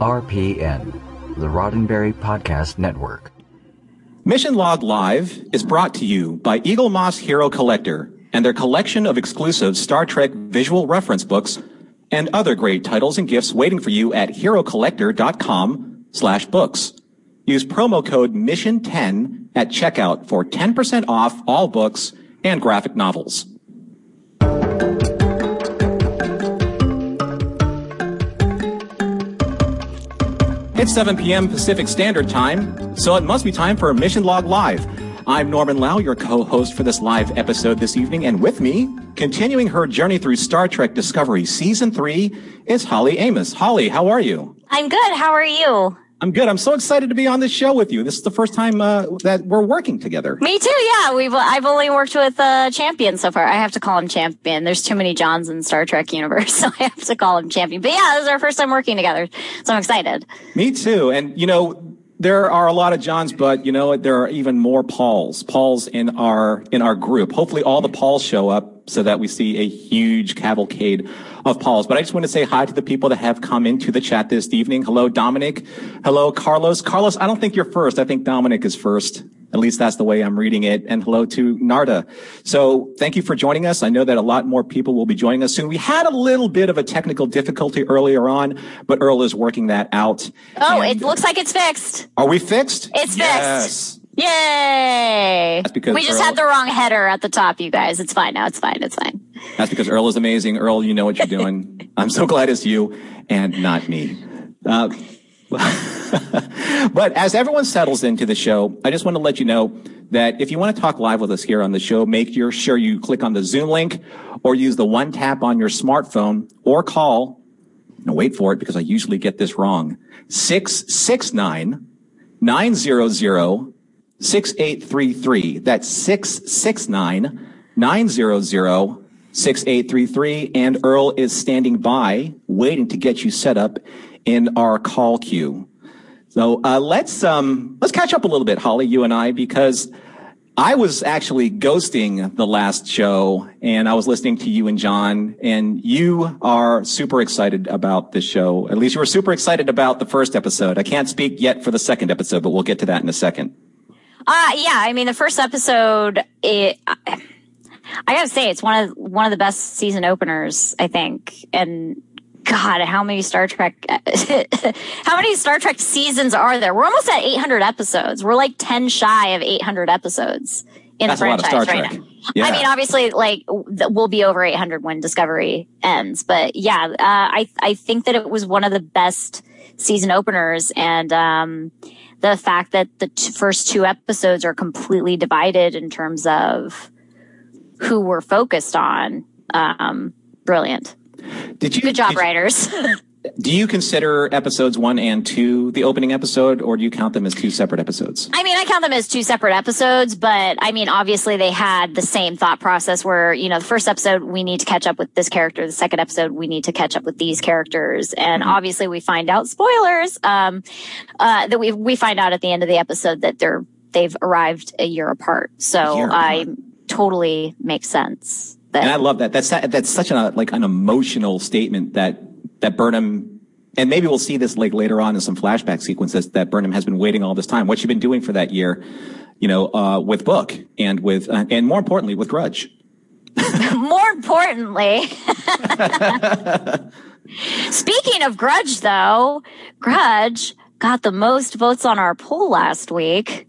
RPN, the Roddenberry Podcast Network. Mission Log Live is brought to you by Eaglemoss Hero Collector and their collection of exclusive Star Trek visual reference books and other great titles and gifts waiting for you at herocollector.com slash books. Use promo code MISSION10 at checkout for 10% off all books and graphic novels. It's 7 p.m. Pacific Standard Time, so it must be time for Mission Log Live. I'm Norman Lao, your co-host for this live episode this evening, and with me, continuing her journey through Star Trek Discovery Season 3, is Holly Amos. Holly, how are you? I'm good. How are you? I'm good. I'm so excited to be on this show with you. This is the first time uh, that we're working together. Me too. Yeah, we've. I've only worked with uh, Champion so far. I have to call him Champion. There's too many Johns in Star Trek universe, so I have to call him Champion. But yeah, this is our first time working together, so I'm excited. Me too. And you know, there are a lot of Johns, but you know, there are even more Pauls. Pauls in our in our group. Hopefully, all the Pauls show up so that we see a huge cavalcade of Pauls. But I just want to say hi to the people that have come into the chat this evening. Hello, Dominic. Hello, Carlos. Carlos, I don't think you're first. I think Dominic is first. At least that's the way I'm reading it. And hello to Narda. So thank you for joining us. I know that a lot more people will be joining us soon. We had a little bit of a technical difficulty earlier on, but Earl is working that out. Oh, and it looks like it's fixed. Are we fixed? It's yes. fixed. Yay! That's because we just Earl, had the wrong header at the top, you guys. It's fine now. It's fine. It's fine. That's because Earl is amazing. Earl, you know what you're doing. I'm so glad it's you and not me. Uh, but as everyone settles into the show, I just want to let you know that if you want to talk live with us here on the show, make sure you click on the Zoom link or use the one tap on your smartphone or call. Now wait for it because I usually get this wrong. 669 900 6833. That's 669 900 6833. And Earl is standing by, waiting to get you set up in our call queue. So uh, let's um, let's catch up a little bit, Holly, you and I, because I was actually ghosting the last show, and I was listening to you and John, and you are super excited about this show. At least you were super excited about the first episode. I can't speak yet for the second episode, but we'll get to that in a second. Uh, yeah, I mean, the first episode, it, I gotta say, it's one of one of the best season openers, I think. And God, how many Star Trek, how many Star Trek seasons are there? We're almost at 800 episodes. We're like 10 shy of 800 episodes in That's the franchise right now. Yeah. I mean, obviously, like we'll be over 800 when Discovery ends, but yeah, uh, I I think that it was one of the best season openers, and um, the fact that the t- first two episodes are completely divided in terms of who we're focused on. Um, brilliant. Did you? Good job, writers. do you consider episodes one and two the opening episode, or do you count them as two separate episodes? I mean, I count them as two separate episodes, but I mean, obviously they had the same thought process where, you know, the first episode, we need to catch up with this character. The second episode, we need to catch up with these characters. And mm-hmm. obviously we find out spoilers, um, uh, that we, we find out at the end of the episode that they're, they've arrived a year apart. So I. totally makes sense. That, and I love that. That's, that's such a, like an emotional statement that that Burnham, and maybe we'll see this like later on in some flashback sequences that Burnham has been waiting all this time. What she's been doing for that year, you know, uh, with Book and with, uh, and more importantly, with Grudge. more importantly. Speaking of Grudge, though, Grudge got the most votes on our poll last week.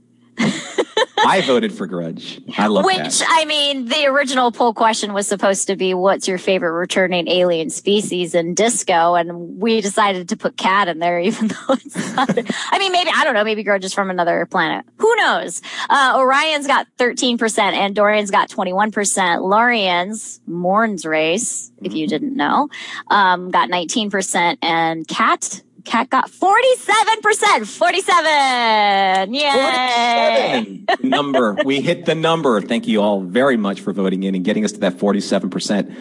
I voted for Grudge. I love Which, that. I mean, the original poll question was supposed to be, what's your favorite returning alien species in disco? And we decided to put cat in there, even though it's not. I mean, maybe, I don't know, maybe Grudge is from another planet. Who knows? Uh, Orion's got 13%, Andorian's got 21%, Lurian's, Morn's race, if you didn't know, um, got 19%, and Cat Cat got 47%. 47. Yeah. 47 number. we hit the number. Thank you all very much for voting in and getting us to that 47%.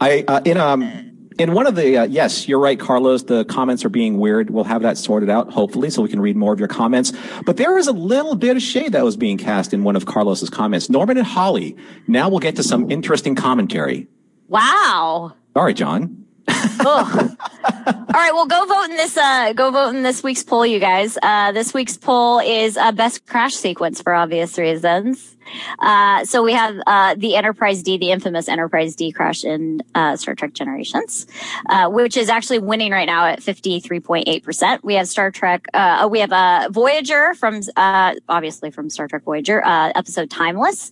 I, uh, in, um, in one of the, uh, yes, you're right, Carlos. The comments are being weird. We'll have that sorted out, hopefully, so we can read more of your comments. But there was a little bit of shade that was being cast in one of Carlos's comments. Norman and Holly. Now we'll get to some interesting commentary. Wow. All right, John. All right, well, go vote in this. Uh, go vote in this week's poll, you guys. Uh, this week's poll is uh, best crash sequence for obvious reasons. Uh, so we have uh, the Enterprise D, the infamous Enterprise D crash in uh, Star Trek Generations, uh, which is actually winning right now at fifty three point eight percent. We have Star Trek. Uh, we have uh, Voyager from obviously from Star Trek Voyager episode Timeless,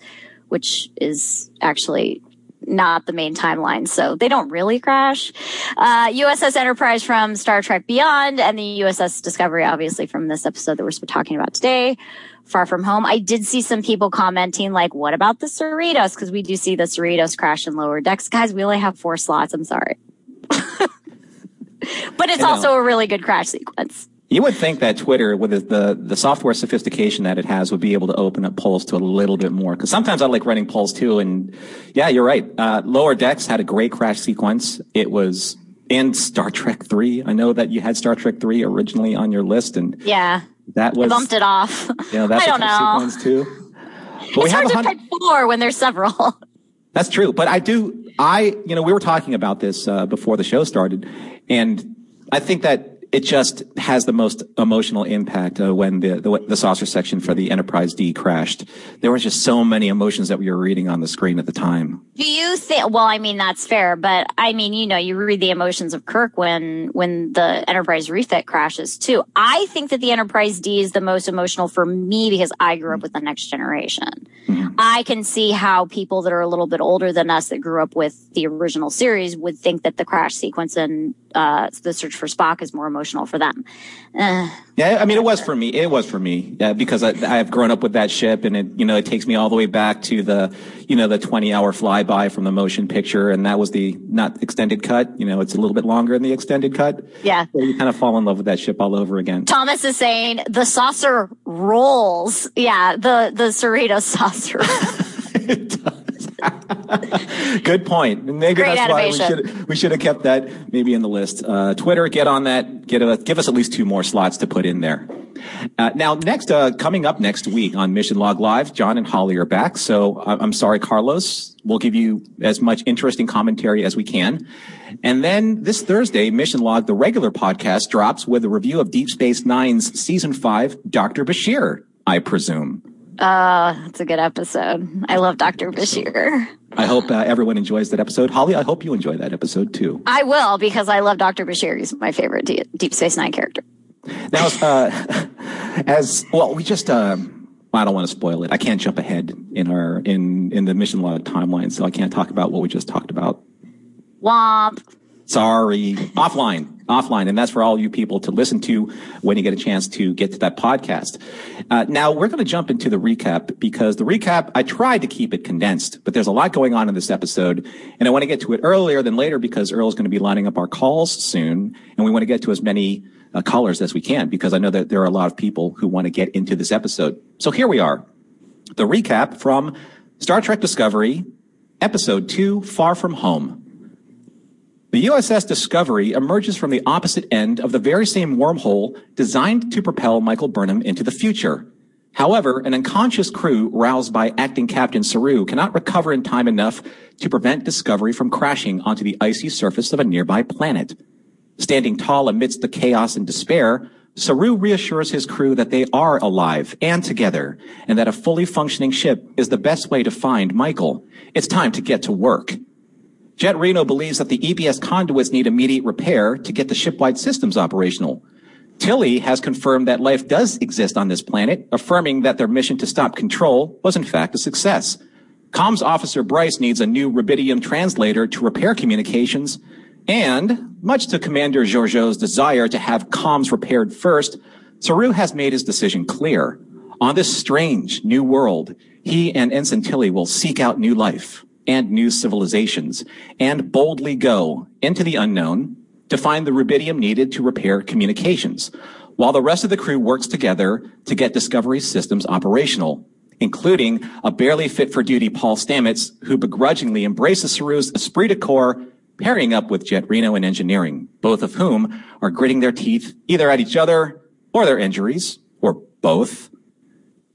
which is actually not the main timeline, so they don't really crash. Uh, USS Enterprise from Star Trek Beyond and the USS Discovery, obviously from this episode that we're talking about today. Far from home. I did see some people commenting like, what about the Cerritos? Cause we do see the Cerritos crash in lower decks. Guys, we only have four slots. I'm sorry. but it's also a really good crash sequence. You would think that Twitter, with the, the software sophistication that it has, would be able to open up polls to a little bit more. Because sometimes I like running polls too. And yeah, you're right. Uh, Lower Decks had a great crash sequence. It was in Star Trek 3. I know that you had Star Trek 3 originally on your list. And yeah, that was. I bumped it off. Yeah, that's I don't know. sequence too. But it's hard to pick four when there's several. That's true. But I do, I, you know, we were talking about this uh, before the show started. And I think that it just has the most emotional impact uh, when the, the, the saucer section for the Enterprise D crashed. There was just so many emotions that we were reading on the screen at the time. Do you think? Well, I mean that's fair, but I mean you know you read the emotions of Kirk when when the Enterprise refit crashes too. I think that the Enterprise D is the most emotional for me because I grew up with the Next Generation. Mm-hmm. I can see how people that are a little bit older than us that grew up with the original series would think that the crash sequence in uh, the Search for Spock is more emotional for them. Uh, yeah, I mean, it was for me. It was for me yeah, because I, I've grown up with that ship, and it you know it takes me all the way back to the you know the 20 hour flyby from the motion picture, and that was the not extended cut. You know, it's a little bit longer in the extended cut. Yeah, so you kind of fall in love with that ship all over again. Thomas is saying the saucer rolls. Yeah, the the Cerritos saucer. Good point. Maybe Great that's animation. why we should we should have kept that maybe in the list. Uh, Twitter, get on that. Get a, give us at least two more slots to put in there. Uh, now, next, uh, coming up next week on Mission Log Live, John and Holly are back. So I'm sorry, Carlos. We'll give you as much interesting commentary as we can. And then this Thursday, Mission Log, the regular podcast, drops with a review of Deep Space Nine's season five, Dr. Bashir, I presume. Uh, it's a good episode. I love Dr. Bashir. I hope uh, everyone enjoys that episode. Holly, I hope you enjoy that episode too. I will because I love Dr. Bashir. He's my favorite D- Deep Space Nine character. Now, uh, as well, we just, um, I don't want to spoil it. I can't jump ahead in our, in, in the mission log timeline, so I can't talk about what we just talked about. Womp. Sorry. Offline offline. And that's for all you people to listen to when you get a chance to get to that podcast. Uh, now we're going to jump into the recap because the recap, I tried to keep it condensed, but there's a lot going on in this episode. And I want to get to it earlier than later because Earl's going to be lining up our calls soon. And we want to get to as many uh, callers as we can because I know that there are a lot of people who want to get into this episode. So here we are. The recap from Star Trek Discovery, episode two, Far From Home. The USS Discovery emerges from the opposite end of the very same wormhole designed to propel Michael Burnham into the future. However, an unconscious crew roused by acting Captain Saru cannot recover in time enough to prevent Discovery from crashing onto the icy surface of a nearby planet. Standing tall amidst the chaos and despair, Saru reassures his crew that they are alive and together, and that a fully functioning ship is the best way to find Michael. It's time to get to work. Jet Reno believes that the EPS conduits need immediate repair to get the shipwide systems operational. Tilly has confirmed that life does exist on this planet, affirming that their mission to stop control was in fact a success. Comms officer Bryce needs a new rubidium translator to repair communications, and, much to Commander Georgiou's desire to have comms repaired first, Saru has made his decision clear. On this strange new world, he and Ensign Tilly will seek out new life and new civilizations and boldly go into the unknown to find the rubidium needed to repair communications, while the rest of the crew works together to get Discovery systems operational, including a barely fit for duty Paul Stamets, who begrudgingly embraces Saru's esprit de corps, pairing up with Jet Reno in engineering, both of whom are gritting their teeth either at each other or their injuries, or both.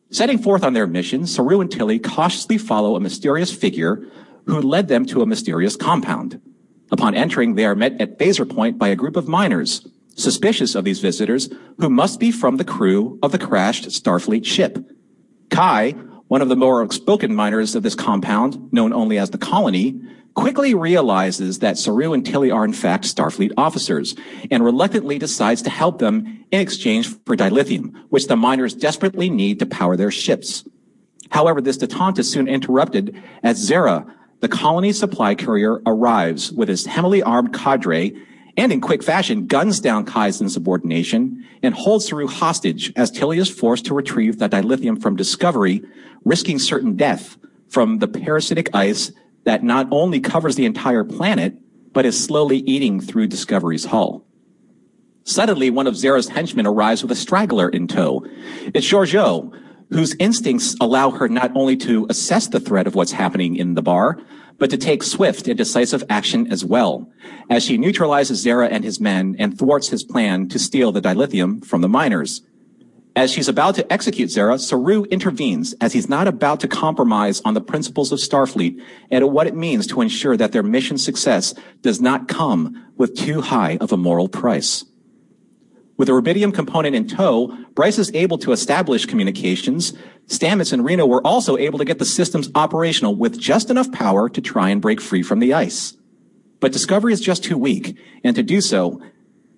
Setting forth on their mission, Saru and Tilly cautiously follow a mysterious figure who led them to a mysterious compound. Upon entering, they are met at Phaser Point by a group of miners, suspicious of these visitors, who must be from the crew of the crashed Starfleet ship. Kai, one of the more outspoken miners of this compound, known only as the Colony, quickly realizes that Saru and Tilly are in fact Starfleet officers and reluctantly decides to help them in exchange for dilithium, which the miners desperately need to power their ships. However, this detente is soon interrupted as Zareh, the colony supply courier, arrives with his heavily armed cadre and in quick fashion guns down Kai's insubordination and holds Saru hostage as Tilly is forced to retrieve the dilithium from Discovery, risking certain death from the parasitic ice that not only covers the entire planet, but is slowly eating through Discovery's hull. Suddenly, one of Zareh's henchmen arrives with a straggler in tow. It's Georgiou, whose instincts allow her not only to assess the threat of what's happening in the bar, but to take swift and decisive action as well, as she neutralizes Zara and his men and thwarts his plan to steal the dilithium from the miners. As she's about to execute Zareh, Saru intervenes as he's not about to compromise on the principles of Starfleet and what it means to ensure that their mission success does not come with too high of a moral price. With the rubidium component in tow, Bryce is able to establish communications. Stamets and Reno were also able to get the systems operational with just enough power to try and break free from the ice. But Discovery is just too weak, and to do so,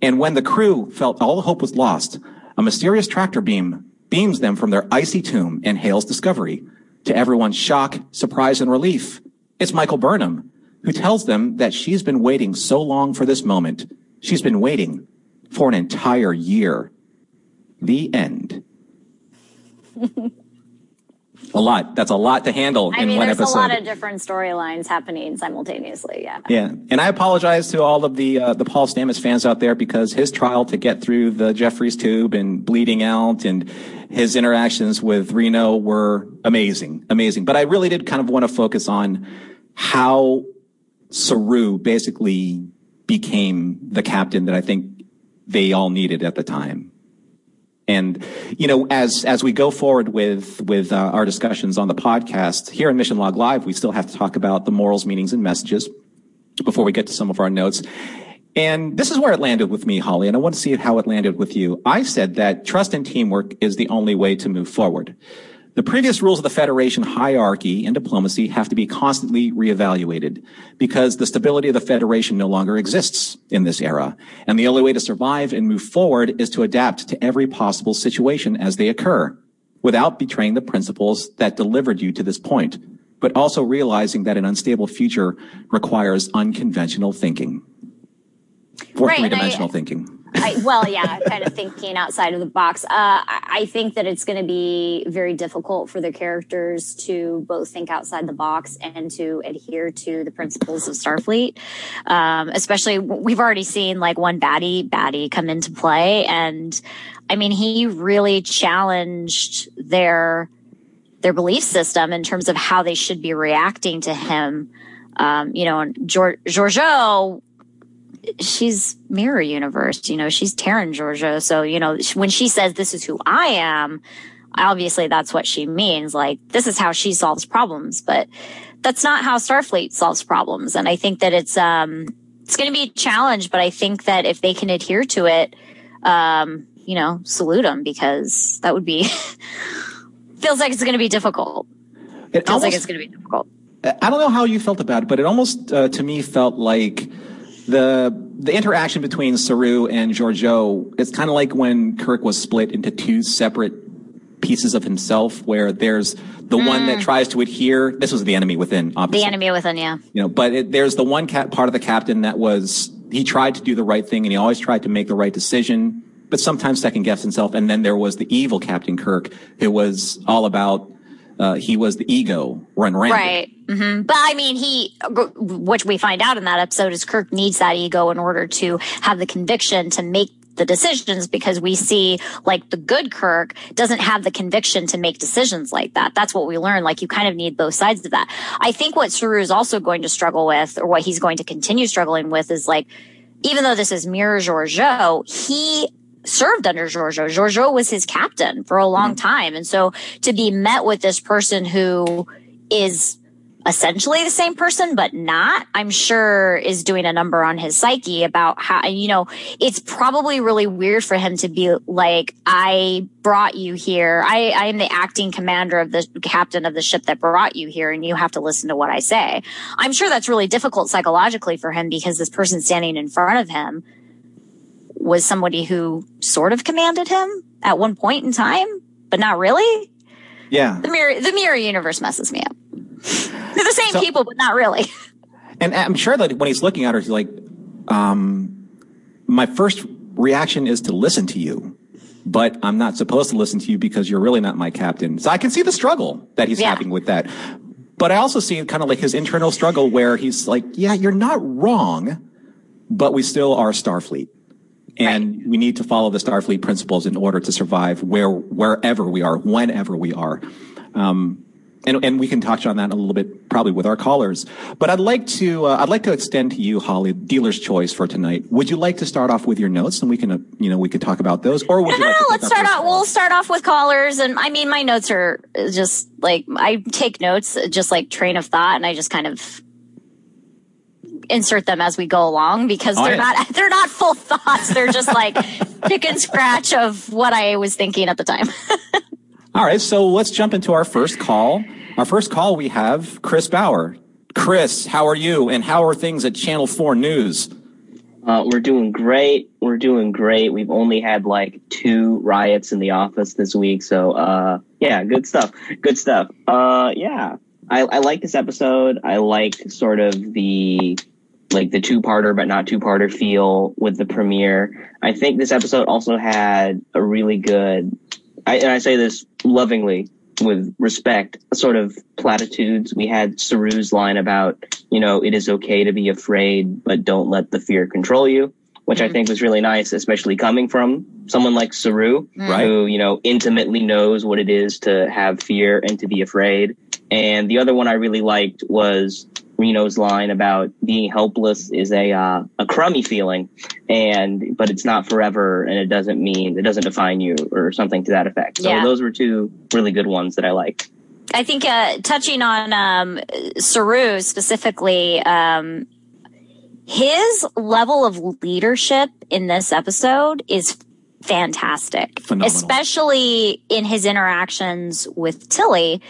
and when the crew felt all hope was lost, a mysterious tractor beam beams them from their icy tomb and hails Discovery. To everyone's shock, surprise, and relief, it's Michael Burnham, who tells them that she's been waiting so long for this moment. She's been waiting for an entire year. The end. a lot. That's a lot to handle I in mean, one there's episode. a lot of different storylines happening simultaneously. Yeah. Yeah, and I apologize to all of the uh, the Paul Stamets fans out there because his trial to get through the Jefferies tube and bleeding out and his interactions with Reno were amazing, amazing. But I really did kind of want to focus on how Saru basically became the captain that I think they all needed at the time. And you know, as as we go forward with with uh, our discussions on the podcast here in Mission Log Live, we still have to talk about the morals, meanings, and messages before we get to some of our notes. And this is where it landed with me, Holly, and I want to see how it landed with you. I said that trust and teamwork is the only way to move forward. The previous rules of the Federation hierarchy and diplomacy have to be constantly reevaluated because the stability of the Federation no longer exists in this era. And the only way to survive and move forward is to adapt to every possible situation as they occur without betraying the principles that delivered you to this point, but also realizing that an unstable future requires unconventional thinking. or right, three dimensional thinking. I, well, yeah, kind of thinking outside of the box. Uh, I think that it's going to be very difficult for the characters to both think outside the box and to adhere to the principles of Starfleet. Um, especially, we've already seen like one baddie baddie come into play, and I mean, he really challenged their their belief system in terms of how they should be reacting to him. Um, you know, and Gior- Georgiou she's mirror universe you know she's Terran Georgiou. So you know when she says this is who I am obviously that's what she means. Like this is how she solves problems but that's not how Starfleet solves problems. And I think that it's um it's going to be a challenge but I think that if they can adhere to it um you know salute them because that would be feels like it's going to be difficult. It feels like it's going to be difficult. I don't know how you felt about it, but it almost uh, to me felt like the the interaction between Saru and Georgiou. It's kind of like when Kirk was split into two separate pieces of himself, where there's the one that tries to adhere. This was the enemy within, Mm. the obviously. enemy within yeah you know, but it, there's the one cat part of the captain that was he tried to do the right thing and he always tried to make the right decision, but sometimes second guessed himself. And then there was the evil Captain Kirk, who was all about. Uh, he was the ego run rampant. Right. hmm But I mean, he, which we find out in that episode is Kirk needs that ego in order to have the conviction to make the decisions because we see like the good Kirk doesn't have the conviction to make decisions like that. That's what we learn. Like you kind of need both sides of that. I think what Saru is also going to struggle with or what he's going to continue struggling with is like, even though this is Mirror Georgiou, he served under Georgiou. Georgiou was his captain for a long hmm. time. And so to be met with this person who is essentially the same person, but not, I'm sure is doing a number on his psyche about how, you know, it's probably really weird for him to be like, I brought you here. I, I am the acting commander of the captain of the ship that brought you here and you have to listen to what I say. I'm sure that's really difficult psychologically for him because this person standing in front of him was somebody who sort of commanded him at one point in time, but not really. Yeah. The mirror, the mirror universe messes me up. They're the same so, people, but not really. And I'm sure that when he's looking at her, he's like, um, my first reaction is to listen to you, but I'm not supposed to listen to you because you're really not my captain. So I can see the struggle that he's yeah. having with that. But I also see kind of like his internal struggle where he's like, yeah, you're not wrong, but we still are Starfleet. And right. we need to follow the Starfleet principles in order to survive where, wherever we are, whenever we are. Um, and, and we can touch on that a little bit probably with our callers. But I'd like to uh, I'd like to extend to you, Holly, dealer's choice for tonight. Would you like to start off with your notes, and we can uh, you know we could talk about those, or would you? No, like no, let's start off. We'll start off with callers, and I mean my notes are just like I take notes, just like train of thought, and I just kind of insert them as we go along because oh, they're yeah. not they're not full thoughts. They're just like pick and scratch of what I was thinking at the time. All right, so let's jump into our first call. Our first call we have Chris Bauer. Chris, how are you? And how are things at Channel 4 News? Uh, we're doing great. We're doing great. We've only had like two riots in the office this week. So, uh, yeah, good stuff. Good stuff. Uh, yeah, I, I like this episode. I like sort of the, like the two parter, but not two parter feel with the premiere. I think this episode also had a really good I, and I say this lovingly with respect, sort of platitudes. We had Saru's line about, you know, it is okay to be afraid, but don't let the fear control you, which mm-hmm. I think was really nice, especially coming from someone like Saru, right. who, you know, intimately knows what it is to have fear and to be afraid. And the other one I really liked was Reno's line about being helpless is a uh, a crummy feeling, and but it's not forever, and it doesn't mean it doesn't define you or something to that effect. So yeah. those were two really good ones that I liked. I think uh, touching on um, Saru specifically, um, his level of leadership in this episode is fantastic, Phenomenal. especially in his interactions with Tilly.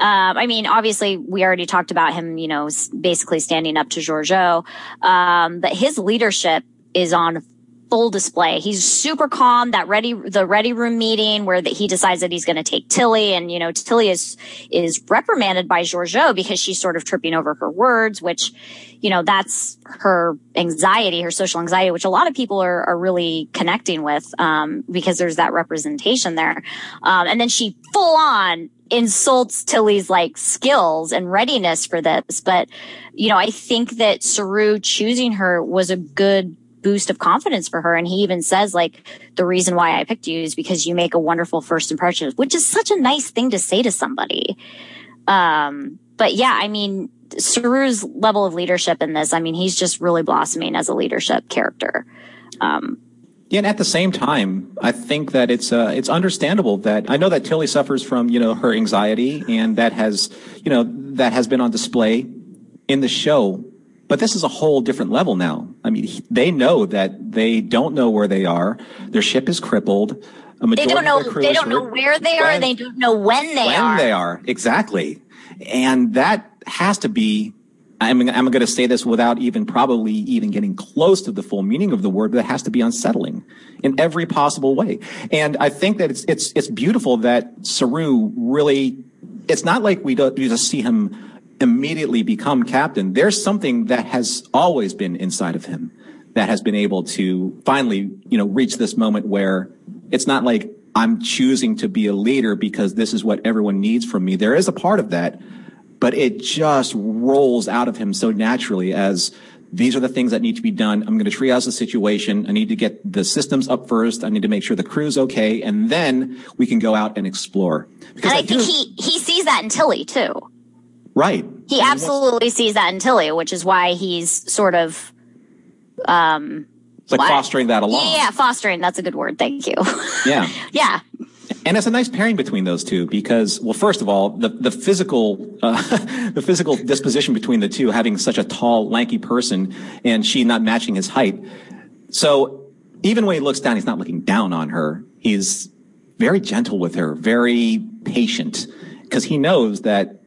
Um, I mean, obviously, we already talked about him, you know, basically standing up to Georgiou. Um, but his leadership is on full display. He's super calm. That ready, the ready room meeting where the, he decides that he's going to take Tilly, and you know, Tilly is is reprimanded by Georgiou because she's sort of tripping over her words, which, you know, that's her anxiety, her social anxiety, which a lot of people are are really connecting with um, because there's that representation there. Um, and then she full on insults Tilly's like skills and readiness for this. But, you know, I think that Saru choosing her was a good boost of confidence for her. And he even says like, the reason why I picked you is because you make a wonderful first impression, which is such a nice thing to say to somebody. Um, but yeah, I mean, Saru's level of leadership in this, I mean, he's just really blossoming as a leadership character. Um, yeah, and at the same time, I think that it's uh, it's understandable that I know that Tilly suffers from you know her anxiety, and that has you know that has been on display in the show. But this is a whole different level now. I mean, they know that they don't know where they are. Their ship is crippled. they don't know. They don't know where they are. When, they don't know when they when are. When they are exactly, and that has to be I'm, I'm going to say this without even probably even getting close to the full meaning of the word, it has to be unsettling in every possible way. And I think that it's, it's, it's beautiful that Saru really, it's not like we, don't, we just see him immediately become captain. There's something that has always been inside of him that has been able to finally, you know, reach this moment where it's not like I'm choosing to be a leader because this is what everyone needs from me. There is a part of that, but it just rolls out of him so naturally as these are the things that need to be done. I'm going to triage the situation. I need to get the systems up first. I need to make sure the crew's okay. And then we can go out and explore. Because and I, I think he, he sees that in Tilly too. Right. He absolutely sees that in Tilly, which is why he's sort of, um, it's like fostering that along. Yeah, fostering. That's a good word. Thank you. Yeah. yeah. And it's a nice pairing between those two because, well, first of all, the the physical uh, the physical disposition between the two, having such a tall, lanky person, and she not matching his height. So even when he looks down, he's not looking down on her. He's very gentle with her, very patient, because he knows that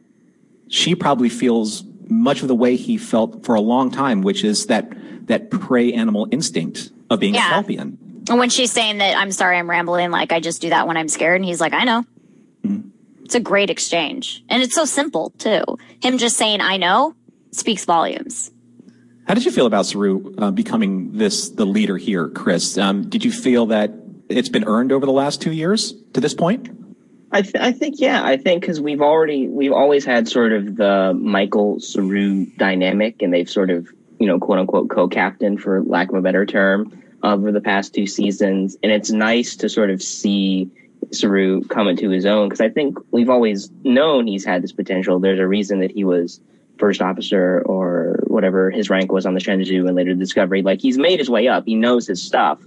she probably feels much of the way he felt for a long time, which is that that prey animal instinct of being Yeah. a Kelpien. And when she's saying that, I'm sorry, I'm rambling, like I just do that when I'm scared, and he's like, I know. It's a great exchange. And it's so simple, too. Him just saying, I know, speaks volumes. How did you feel about Saru uh, becoming this the leader here, Chris? Um, did you feel that it's been earned over the last two years to this point? I, th- I think yeah I think because we've already we've always had sort of the Michael Saru dynamic and they've sort of you know quote unquote co-captain for lack of a better term over the past two seasons and it's nice to sort of see Saru come into his own because I think we've always known he's had this potential. There's a reason that he was first officer or whatever his rank was on the Shenzhou and later Discovery. Like he's made his way up. He knows his stuff.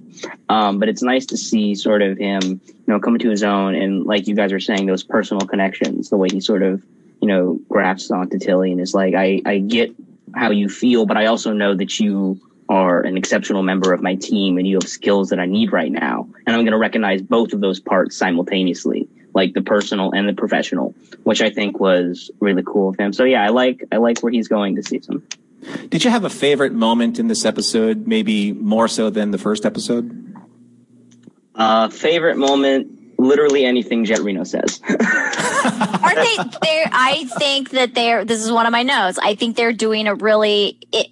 Um, but it's nice to see sort of him, you know, coming to his own and like you guys are saying, those personal connections, the way he sort of, you know, grafts onto Tilly and is like, I, I get how you feel, but I also know that you are an exceptional member of my team and you have skills that I need right now. And I'm going to recognize both of those parts simultaneously, like the personal and the professional, which I think was really cool of him. So yeah, I like, I like where he's going this season. Did you have a favorite moment in this episode, maybe more so than the first episode? Uh, favorite moment, literally anything Jet Reno says. Aren't they? They're, I think that they're. This is one of my notes. I think they're doing a really it,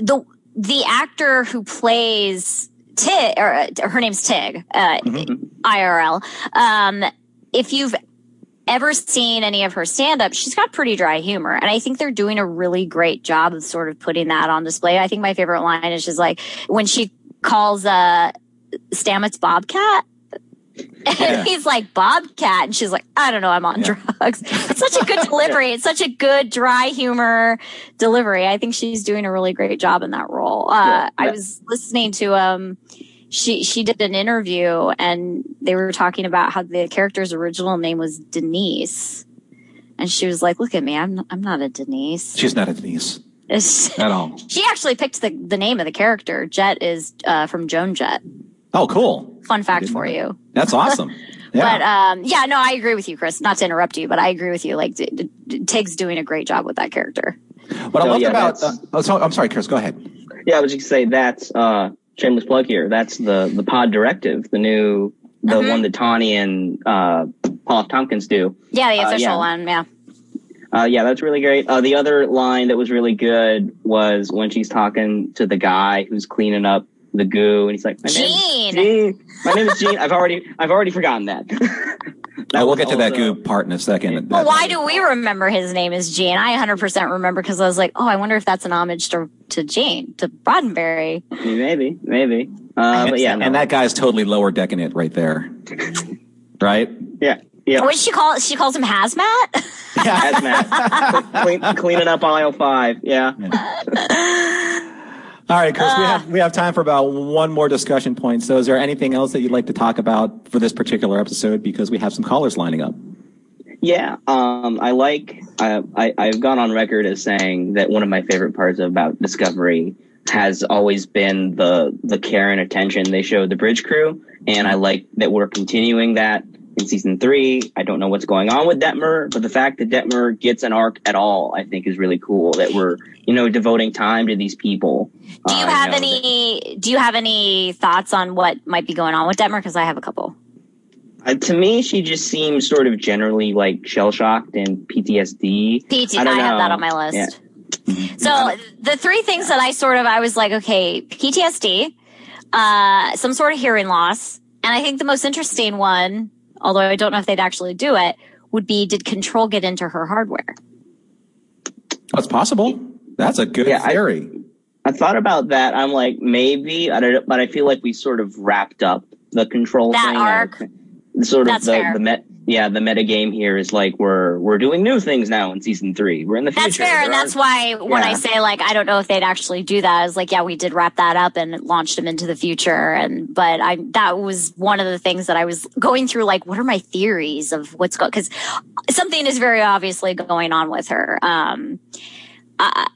the the actor who plays Tig or uh, her name's Tig, uh, IRL. Um, if you've ever seen any of her stand up, she's got pretty dry humor. And I think they're doing a really great job of sort of putting that on display. I think my favorite line is just like when she calls uh Stamets Bobcat. And Yeah. he's like Bobcat, and she's like, I don't know, I'm on drugs. It's such a good delivery. It's such a good dry humor delivery. I think she's doing a really great job in that role. Uh, Yeah. I was listening to um, she she did an interview, and they were talking about how the character's original name was Denise, and she was like, "Look at me, I'm not, I'm not a Denise." She's not a Denise at all. she actually picked the the name of the character. Jet is uh, from Joan Jett. Oh, cool. Fun fact for you. That's awesome. But Yeah. um, yeah, no, I agree with you, Chris. Not to interrupt you, but I agree with you. Like, d- d- d- Tig's doing a great job with that character. what I so, loved yeah, about, uh, oh, so, I'm sorry, Chris, go ahead. Yeah, I was just gonna say that's uh shameless plug here. That's the the pod directive, the new the Mhm. one that Tawny and uh Paul F. Tompkins do. Yeah, the Uh, official yeah. one. Yeah. Uh yeah, that's really great. Uh the other line that was really good was when she's talking to the guy who's cleaning up the goo and he's like, Gene. Gene. My name is Gene. I've already I've already forgotten that. That Oh, we'll get to that also- goo part in a second. Well, That- why do we remember his name is Gene? I 100% remember because I was like, oh, I wonder if that's an homage to, to Jane, to Roddenberry. Maybe, maybe. Uh and, but yeah, no. and that guy's totally lower decking it right there. right? yeah. Yeah. What did she call She calls him Hazmat? Yeah, Hazmat. Clean, cleaning up aisle five. Yeah. All right, Chris, we have we have time for about one more discussion point. So, is there anything else that you'd like to talk about for this particular episode? Because we have some callers lining up. Yeah, um, I like. I, I I've gone on record as saying that one of my favorite parts about Discovery has always been the the care and attention they showed the bridge crew, and I like that we're continuing that in season three. I don't know what's going on with Detmer, but the fact that Detmer gets an arc at all, I think, is really cool. That we're you know devoting time to these people. Do you Uh, have know, any, do you have any thoughts on what might be going on with Detmer? Because I have a couple. Uh, to me, she just seems sort of generally like shell shocked and PTSD. PT, I I, have that on my list. Yeah. So the three things that I sort of, I was like, okay, PTSD, uh, some sort of hearing loss. And I think the most interesting one, although I don't know if they'd actually do it, would be did control get into her hardware? That's possible. That's a good Yeah, theory. I thought about that. I'm like, maybe, I don't but I feel like we sort of wrapped up the control That thing. arc. Sort of That's the, fair. the met yeah, the meta game here is like we're we're doing new things now in season three. We're in the future. That's fair, and that's why when I say like I don't know if they'd actually do that, I was like, yeah, we did wrap that up and launched them into the future, and but I that was one of the things that I was going through. Like, what are my theories of what's going? Because something is very obviously going on with her. Um, I,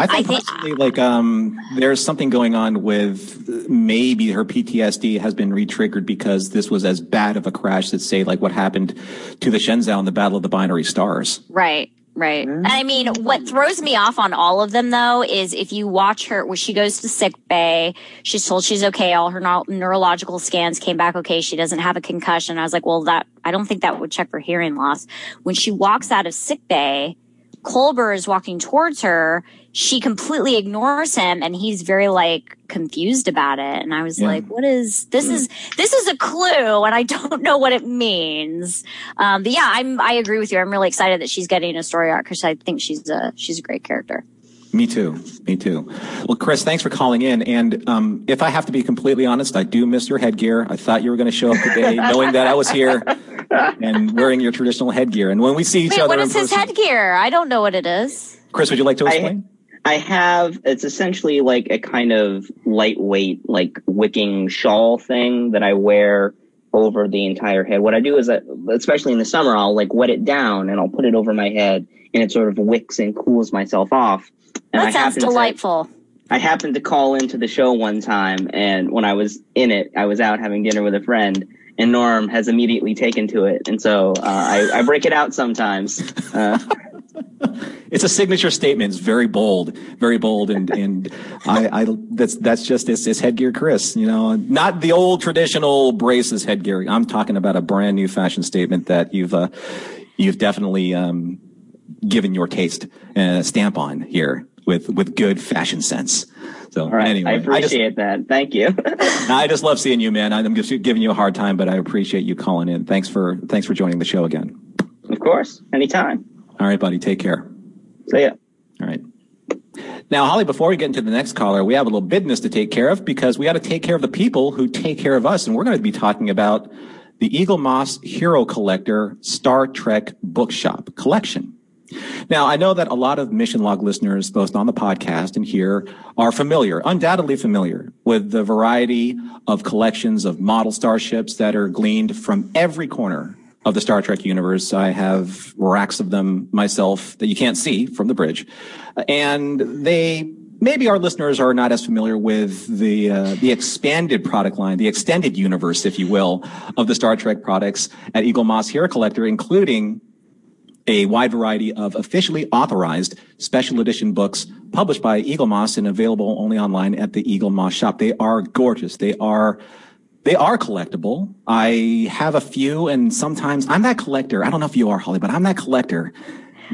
I think, I think- personally, like um, there's something going on with maybe her PTSD has been re-triggered because this was as bad of a crash that say like what happened to the Shenzhou in the Battle of the Binary Stars. Right, right. And I mean, what throws me off on all of them though is if you watch her when she goes to sick bay, she's told she's okay. All her neu- neurological scans came back okay. She doesn't have a concussion. I was like, well, that I don't think that would check for hearing loss. When she walks out of sick bay, Colbert is walking towards her. She completely ignores him and he's very like confused about it. And I was Yeah. like, what is this is this is a clue and I don't know what it means. Um, but yeah, I'm I agree with you. I'm really excited that she's getting a story arc because I think she's a she's a great character. Me too. Me too. Well, Chris, thanks for calling in. And um, if I have to be completely honest, I do miss your headgear. I thought you were going to show up today, knowing that I was here and wearing your traditional headgear. And when we see each Wait, other what in his person, headgear? I don't know what it is. Chris, would you like to I- explain? I have it's essentially like a kind of lightweight, like wicking shawl thing that I wear over the entire head. What I do is that, especially in the summer, I'll like wet it down and I'll put it over my head, and it sort of wicks and cools myself off. And That I sounds happen to- delightful. I happened to call into the show one time, and when I was in it, I was out having dinner with a friend, and Norm has immediately taken to it, and so uh, I, I break it out sometimes. Uh, It's a signature statement. It's very bold, very bold, and and I, I that's that's just it's, it's headgear, Chris. You know, not the old traditional braces headgear. I'm talking about a brand new fashion statement that you've uh, you've definitely um, given your taste uh, stamp on here with with good fashion sense. So all right, anyway, I just, appreciate that. Thank you. I just love seeing you, man. I'm just giving you a hard time, but I appreciate you calling in. Thanks for thanks for joining the show again. of course, anytime. All right, buddy. Take care. See ya. All right. Now, Holly, before we get into the next caller, we have a little business to take care of because we got to take care of the people who take care of us. And we're going to be talking about the Eaglemoss Hero Collector Star Trek Bookshop collection. Now, I know that a lot of Mission Log listeners, both on the podcast and here, are familiar, undoubtedly familiar with the variety of collections of model starships that are gleaned from every corner of the Star Trek universe. I have racks of them myself that you can't see from the bridge. And they, maybe our listeners are not as familiar with the, uh, the expanded product line, the extended universe, if you will, of the Star Trek products at Eaglemoss Hero Collector, including a wide variety of officially authorized special edition books published by Eaglemoss and available only online at the Eaglemoss shop. They are gorgeous. They are they are collectible. I have a few and sometimes I'm that collector. I don't know if you are, Holly, but I'm that collector.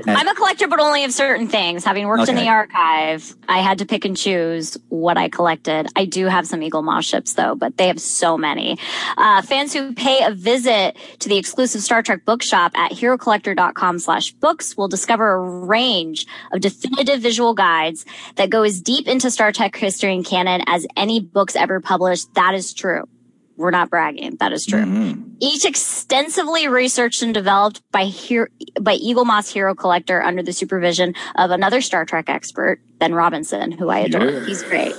I'm a collector, but only of certain things. Having worked in the archive, I had to pick and choose what I collected. I do have some Eaglemoss ships though, but they have so many. Uh, fans who pay a visit to the exclusive Star Trek bookshop at herocollector.com slash books will discover a range of definitive visual guides that go as deep into Star Trek history and canon as any books ever published. That is true. We're not bragging. That is true. Mm-hmm. Each extensively researched and developed by here by Eaglemoss Hero Collector under the supervision of another Star Trek expert, Ben Robinson, who I adore. Yeah. He's great.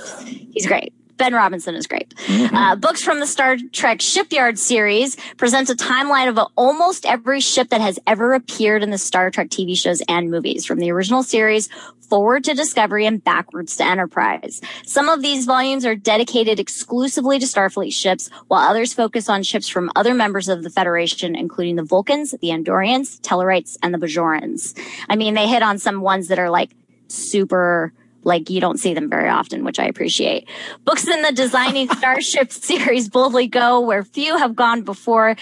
He's great. Ben Robinson is great. Uh, books from the Star Trek Shipyard series present a timeline of almost every ship that has ever appeared in the Star Trek TV shows and movies, from the original series forward to Discovery and backwards to Enterprise. Some of these volumes are dedicated exclusively to Starfleet ships, while others focus on ships from other members of the Federation, including the Vulcans, the Andorians, Tellarites, and the Bajorans. I mean, they hit on some ones that are like super like you don't see them very often, which I appreciate. Books in the Designing Starship series boldly go where few have gone before,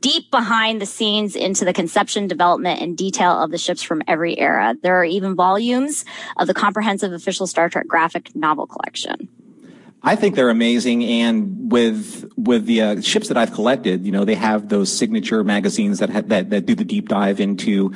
deep behind the scenes into the conception, development, and detail of the ships from every era. There are even volumes of the comprehensive official Star Trek graphic novel collection. I think they're amazing, and with with the uh, ships that I've collected, you know, they have those signature magazines that ha- that that do the deep dive into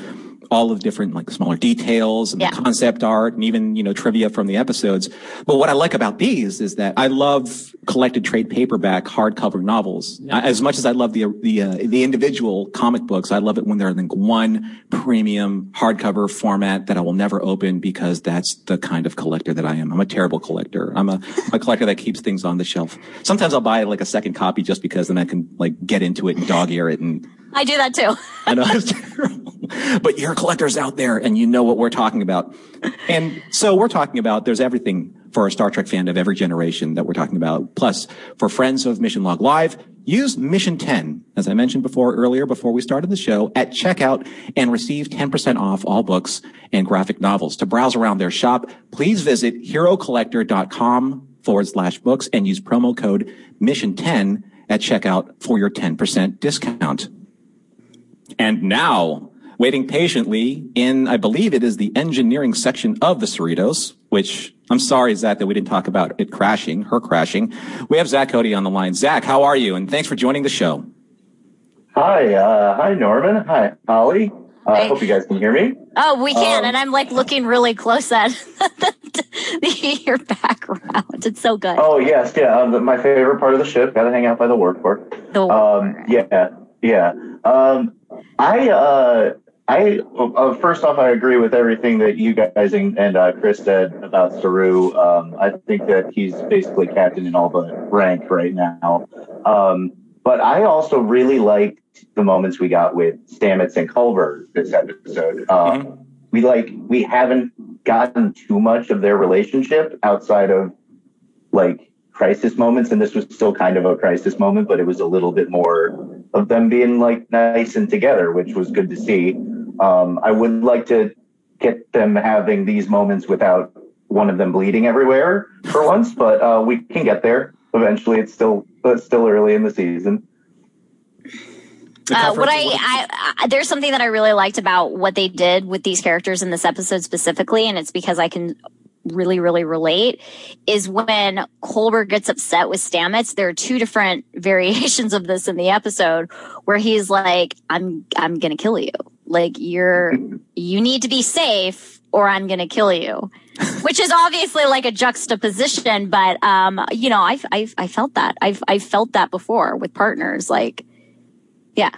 all of different like smaller details and Yeah. the concept art and even, you know, trivia from the episodes. But what I like about these is that I love collected trade paperback hardcover novels. I- As much as I love the, the, uh, the individual comic books, I love it when they're like one premium hardcover format that I will never open because that's the kind of collector that I am. I'm a terrible collector. I'm a, a collector that keeps things on the shelf. Sometimes I'll buy like a second copy just because then I can like get into it and dog ear it and I do that too. I know it's terrible. But you're collectors out there and you know what we're talking about. And so we're talking about there's everything for a Star Trek fan of every generation that we're talking about. Plus, for friends of Mission Log Live, use Mission 10, as I mentioned before earlier, before we started the show, at checkout and receive 10% off all books and graphic novels. To browse around their shop, please visit herocollector.com forward slash books and use promo code Mission 10 at checkout for your 10% discount. And now, waiting patiently in, I believe it is the engineering section of the Cerritos, which I'm sorry, Zach, that we didn't talk about it crashing, her crashing. We have Zach Cody on the line. Zach, how are you? And thanks for joining the show. Hi, uh, hi Norman. Hi, Holly. I Hey. hope you guys can hear me. Oh, we can. Um, and I'm like looking really close at the, your background. It's so good. Oh yes, yeah. Um, my favorite part of the ship. Got to hang out by the warp core. The- Um, yeah, yeah. Um, I, uh, I uh, first off, I agree with everything that you guys and, and uh, Chris said about Saru. Um, I think that he's basically captain in all but rank right now. Um, but I also really liked the moments we got with Stamets and Culber this episode. Um, We like we haven't gotten too much of their relationship outside of like crisis moments, and this was still kind of a crisis moment, but it was a little bit more of them being like nice and together, which was good to see. Um, I would like to get them having these moments without one of them bleeding everywhere for once, but uh, we can get there eventually. It's still it's still early in the season. Uh, what I, I, I there's something that I really liked about what they did with these characters in this episode specifically, and it's because I can really, really relate. Is when Culber gets upset with Stamets. There are two different variations of this in the episode where he's like, "I'm, I'm gonna kill you. Like you're, you need to be safe, or I'm gonna kill you." Which is obviously like a juxtaposition, but um, you know, I've, I've, I felt that. I've, I've felt that before with partners. Like, yeah,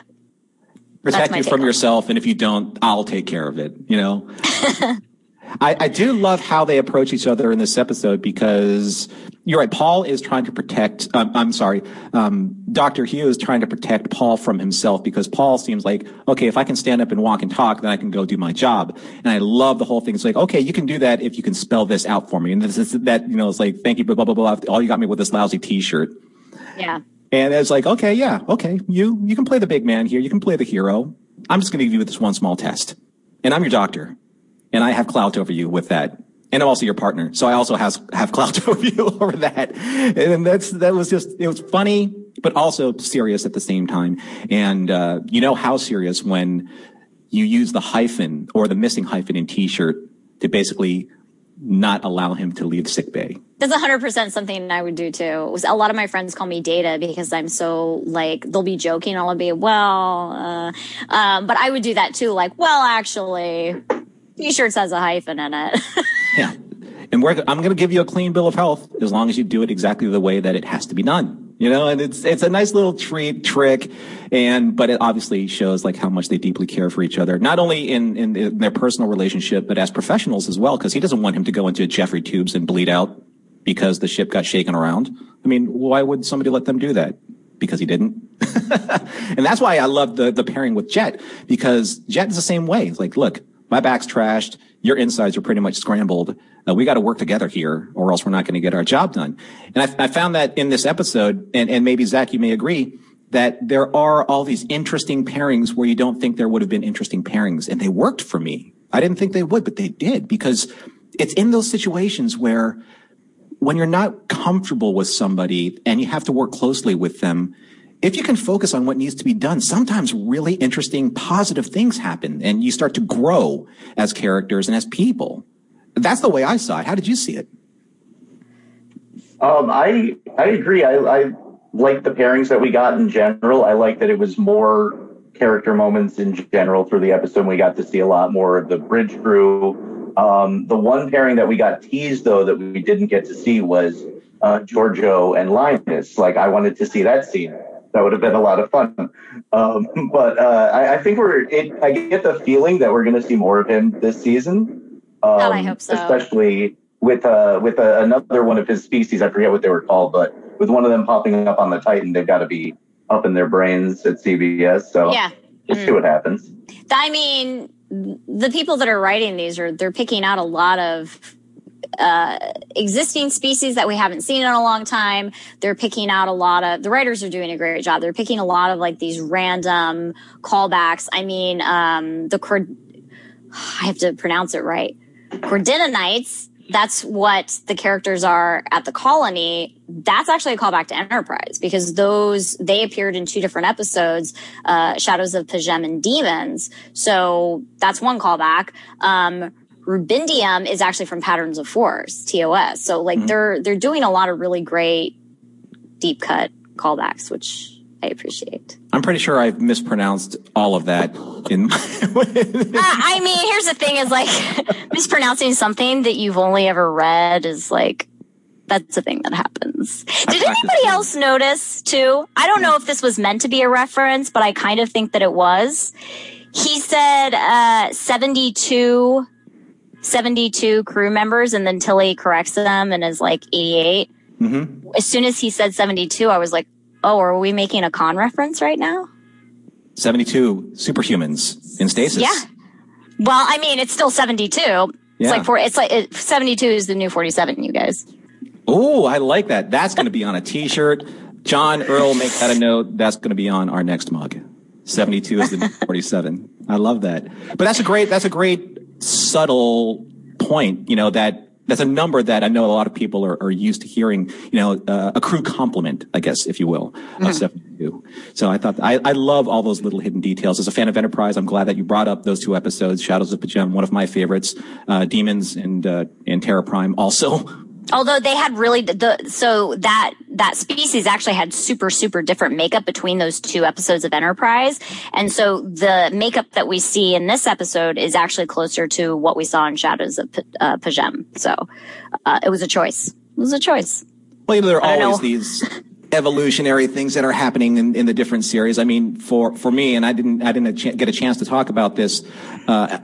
protect you from it. yourself and if you don't i'll take care of it you know I, I do love how they approach each other in this episode because you're right paul is trying to protect um, i'm sorry um, dr hugh is trying to protect paul from himself because paul seems like okay if i can stand up and walk and talk then i can go do my job and i love the whole thing it's like okay you can do that if you can spell this out for me and this is that you know it's like thank you blah blah blah blah all you got me with this lousy t-shirt yeah. and it's like, okay, yeah, okay, you you can play the big man here. You can play the hero. I'm just going to give you this one small test, and I'm your doctor, and I have clout over you with that, and I'm also your partner, so I also has have clout over you over that, and that's that was just it was funny, but also serious at the same time, and uh, you know how serious when you use the hyphen or the missing hyphen in T-shirt to basically not allow him to leave sick bay. That's 100% something I would do too. Was- A lot of my friends call me Data because I'm so like, they'll be joking. I'll be, well, uh, um, but I would do that too. Like, well, actually, t-shirts has a hyphen in it. Yeah. And we're, I'm going to give you a clean bill of health as long as you do it exactly the way that it has to be done. You know, and it's, it's a nice little treat, trick. And, but it obviously shows like how much they deeply care for each other, not only in, in, in their personal relationship, but as professionals as well. Cause he doesn't want him to go into Jefferies tubes and bleed out because the ship got shaken around. I mean, why would somebody let them do that? Because he didn't. and that's why I love the, the pairing with Jett because Jett is the same way. It's like, look, my back's trashed. Your insides are pretty much scrambled. Uh, we got to work together here or else we're not going to get our job done. And I, I found that in this episode, and, and maybe Zach, you may agree that there are all these interesting pairings where you don't think there would have been interesting pairings and they worked for me. I didn't think they would, but they did because it's in those situations where when you're not comfortable with somebody and you have to work closely with them, if you can focus on what needs to be done, sometimes really interesting, positive things happen and you start to grow as characters and as people. That's the way I saw it. How did you see it? Um, I I agree. I, I like the pairings that we got in general. I like that it was more character moments in general through the episode. We got to see a lot more of the bridge crew. Um, the one pairing that we got teased though that we didn't get to see was uh, Georgiou and Linus. Like I wanted to see that scene. That would have been a lot of fun. Um, but uh, I, I, think we're. It, I get the feeling that we're going to see more of him this season. Um, God, I hope so. Especially with uh, with uh, another one of his species. I forget what they were called, but with one of them popping up on the Titan, they've got to be up in their brains at CBS. So yeah, just mm. see what happens. I mean, the people that are writing these are they're picking out a lot of uh, existing species that we haven't seen in a long time. They're picking out a lot of the writers are doing a great job. They're picking a lot of like these random callbacks. I mean, um, the cord. I have to pronounce it right. Kordinanites that's what the characters are at the colony. That's actually a callback to Enterprise because those, they appeared in two different episodes, uh, Shadows of P'Jem and Demons. So that's one callback. Um, Rubindium is actually from Patterns of Force, TOS. So like mm-hmm. they're, they're doing a lot of really great deep cut callbacks, which I appreciate. I'm pretty sure I've mispronounced all of that. In my uh, I mean, here's the thing: is like mispronouncing something that you've only ever read is like that's a thing that happens. Did anybody else notice too? I don't know if this was meant to be a reference, but I kind of think that it was. He said uh, 72, 72 crew members, and then Tilly corrects them and is like 88. Mm-hmm. As soon as he said 72, I was like, Oh, are we making a Khan reference right now? 72 superhumans in stasis. Yeah. Well, I mean, it's still 72. Yeah. It's like for it's like it, 72 is the new 47, you guys. Oh, I like that. That's going to be on a t-shirt. John Earl, make that a note. That's going to be on our next mug. 72 is the new 47. I love that. But that's a great, that's a great subtle point, you know, that that's a number that I know a lot of people are, are used to hearing, you know, uh, a crew compliment, I guess, if you will, mm-hmm. of 72. So I thought, I, I love all those little hidden details. As a fan of Enterprise, I'm glad that you brought up those two episodes, Shadows of P'Jem, one of my favorites, uh, Demons and, uh, and Terra Prime also Although they had really the so that that species actually had super super different makeup between those two episodes of Enterprise, and so the makeup that we see in this episode is actually closer to what we saw in Shadows of P- uh, P'Jem. So uh, it was a choice. It was a choice. Well, you know, there are always know. these evolutionary things that are happening in, in the different series. I mean, for, for me, and I didn't, I didn't get a chance to talk about this, uh,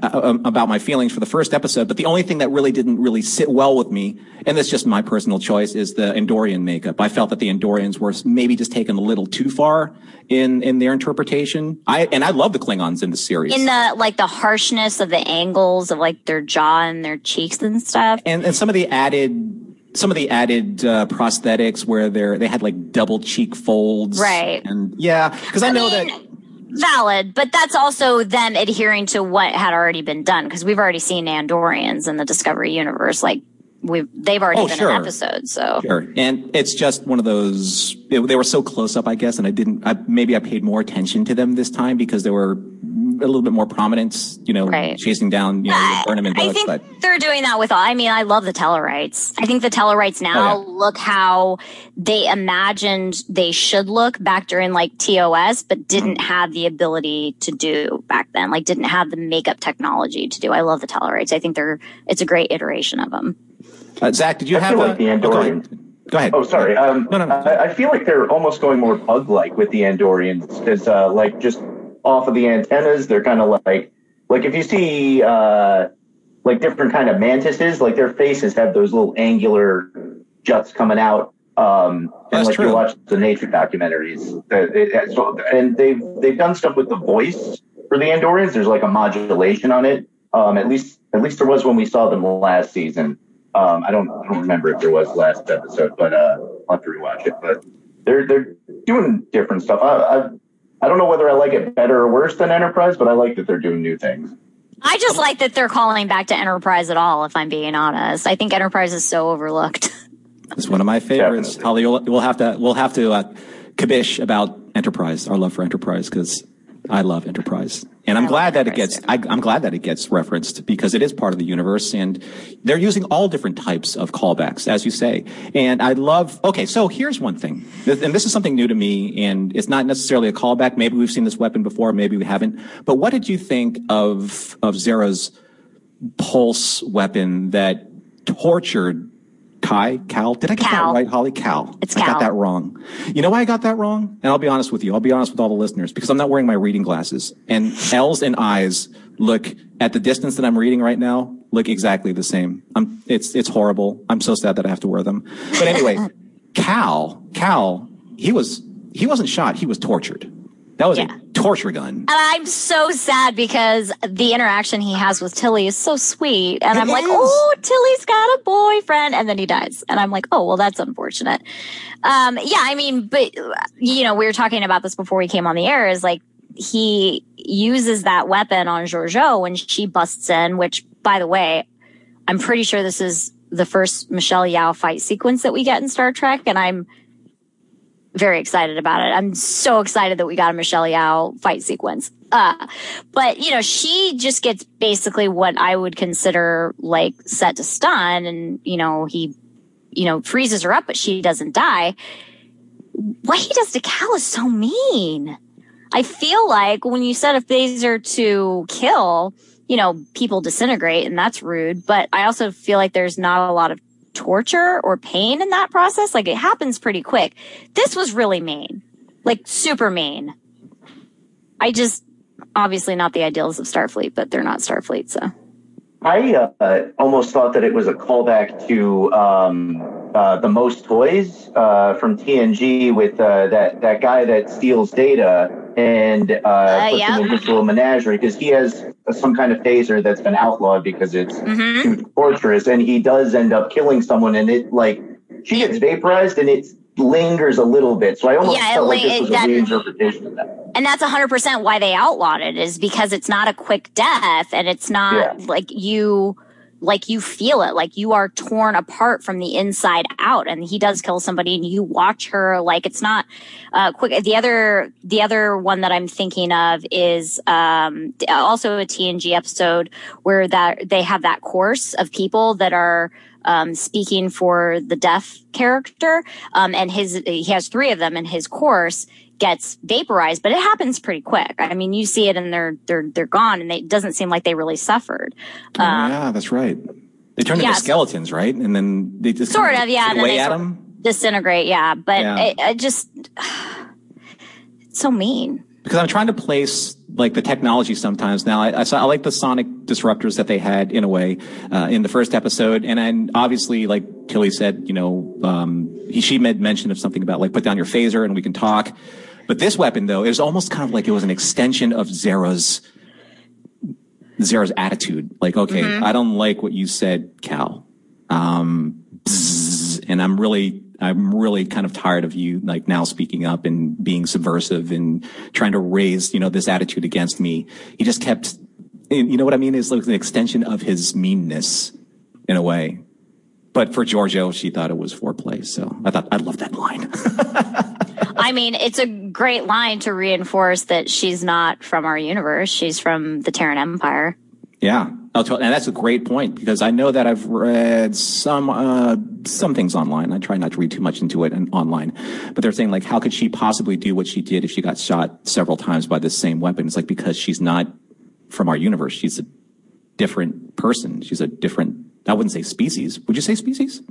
about my feelings for the first episode, but the only thing that really didn't really sit well with me, and that's just my personal choice, is the Andorian makeup. I felt that the Andorians were maybe just taken a little too far in, in their interpretation. I, and I love the Klingons in the series. In the, like the harshness of the angles of like their jaw and their cheeks and stuff. And, and some of the added some of the added uh, prosthetics where they're they had like double cheek folds, right? And yeah, because I, I, know mean, that valid, but that's also them adhering to what had already been done because we've already seen Andorians in the Discovery universe, like we've they've already oh, been sure. an episode. So sure, and it's just one of those. It, they were so close up, I guess, and I didn't. I, maybe I paid more attention to them this time because they were a little bit more prominence, you know, right. chasing down, you know, Burnham and. I think but. they're doing that with all, I mean, I love the Tellarites. I think the Tellarites now oh, yeah. look how they imagined they should look back during like TOS, but didn't mm have the ability to do back then, like didn't have the makeup technology to do. I love the Tellarites. I think they're, it's a great iteration of them. Uh, Zach, did you I have like the Andorians? Oh, go ahead. Oh, sorry. Um, no, no, no. I, I, feel like they're almost going more bug-like with the Andorians because, uh, like, just off of the antennas. They're kind of like like if you see uh, like different kind of mantises, like their faces have those little angular juts coming out. Um, and like true. you watch the nature documentaries, and they've they've done stuff with the voice for the Andorians. There's like a modulation on it. Um, at least at least there was when we saw them last season. Um, I don't I don't remember if there was last episode, but uh, I'll have to rewatch it. But they're they're doing different stuff. I, I I don't know whether I like it better or worse than Enterprise, but I like that they're doing new things. I just like that they're calling back to Enterprise at all, if I'm being honest. I think Enterprise is so overlooked. It's one of my favorites. Definitely. Holly, we'll, we'll have to we'll have to uh, kabish about Enterprise, our love for Enterprise, because I love Enterprise. And I'm I glad that it gets, I, I'm glad that it gets referenced because it is part of the universe and they're using all different types of callbacks, as you say. And I love, okay, so here's one thing. And this is something new to me and it's not necessarily a callback. Maybe we've seen this weapon before, maybe we haven't. But what did you think of, of Zareh's pulse weapon that tortured Kai, Cal. Did I get Cal. that right, Holly? Cal. It's I got that wrong. You know why I got that wrong? And I'll be honest with you. I'll be honest with all the listeners because I'm not wearing my reading glasses. And L's and I's look at the distance that I'm reading right now look exactly the same. I'm, it's, it's horrible. I'm so sad that I have to wear them. But anyway, Cal, Cal, he was, he wasn't shot. He was tortured. That was Yeah. a torture gun. And I'm so sad because the interaction he has with Tilly is so sweet. And It I'm like, oh, Tilly's got a boyfriend. And then he dies. And I'm like, oh, well, that's unfortunate. Um, yeah, I mean, but, you know, we were talking about this before we came on the air is like, he uses that weapon on Georgiou when she busts in, which, by the way, I'm pretty sure this is the first Michelle Yeoh fight sequence that we get in Star Trek. And I'm very excited about it. I'm so excited that we got a Michelle Yeoh fight sequence. Uh, but you know, she just gets basically what I would consider like set to stun and, you know, he, you know, freezes her up, but she doesn't die. What he does to Cal is so mean. I feel like when you set a phaser to kill, you know, people disintegrate and that's rude, but I also feel like there's not a lot of torture or pain in that process. Like it happens pretty quick. This was really mean, like super mean. I just, obviously not the ideals of Starfleet, but they're not Starfleet. So I uh, almost thought that it was a callback to um, uh, the most toys uh, from TNG with uh, that that guy that steals data and uh, puts yeah. him into a menagerie because he has some kind of phaser that's been outlawed because it's Mhm. too torturous, and he does end up killing someone, and it like she gets vaporized and it lingers a little bit. So I almost Yeah, it felt like li- this was that- a reinterpretation of that. and that's 100% why they outlawed it is because it's not a quick death and it's not Yeah. like you like you feel it like you are torn apart from the inside out and he does kill somebody and you watch her like it's not uh quick the other the other one that i'm thinking of is um also a tng episode where that they have that course of people that are um, speaking for the deaf character um, and his he has three of them in his course gets vaporized, but it happens pretty quick. I mean, you see it and they're they're they're gone, and they, it doesn't seem like they really suffered. Oh, Um, yeah, that's right. They turn yeah, into skeletons, right? And then they just Sort of, yeah, and Away at them. Disintegrate, yeah, but Yeah. It, it just it's so mean. because I'm trying to place like the technology sometimes now. I, I, saw, I like the sonic disruptors that they had in a way uh, in the first episode, and then obviously, like Tilly said, you know, um, he she made mention of something about like put down your phaser and we can talk. But this weapon, though, is almost kind of like it was an extension of Zareh's Zareh's attitude. Like, okay, I don't like what you said, Cal. Um, bzzz, and I'm really, I'm really kind of tired of you like now speaking up and being subversive and trying to raise, you know, this attitude against me. He just kept, you know what I mean? It's like an extension of his meanness in a way. But for Georgiou, she thought it was foreplay. So I thought, I love that line. I mean, it's a great line to reinforce that she's not from our universe; she's from the Terran Empire. Yeah, and that's a great point because I know that I've read some uh, some things online. I try not to read too much into it and online, but they're saying like, how could she possibly do what she did if she got shot several times by the same weapon? It's like because she's not from our universe. She's a different person. She's a different. I wouldn't say species. Would you say species?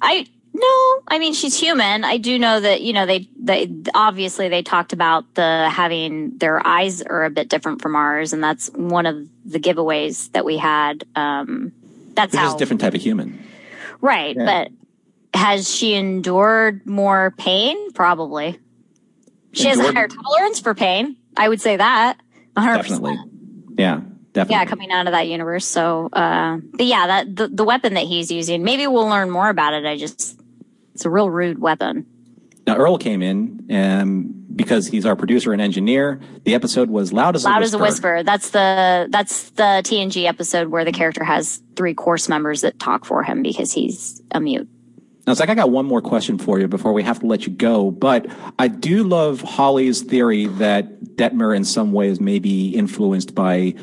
I no, I mean she's human. I do know that you know they they obviously they talked about the having their eyes are a bit different from ours, and that's one of the giveaways that we had. Um, that's Which how is a different type of human. right, Yeah. but has she endured more pain? Probably. She has a higher tolerance for pain. I would say that. 100%. Definitely. Yeah, definitely. Yeah, coming out of that universe. So, uh, but yeah, that the, the weapon that he's using, maybe we'll learn more about it. I just, it's a real rude weapon. Now Earl came in um, because he's our producer and engineer. The episode was loud as a Loud whisper. as a whisper. That's the that's the TNG episode where the character has three course members that talk for him because he's a mute. Now, Zach, I got one more question for you before we have to let you go. But I do love Holly's theory that Detmer in some ways may be influenced by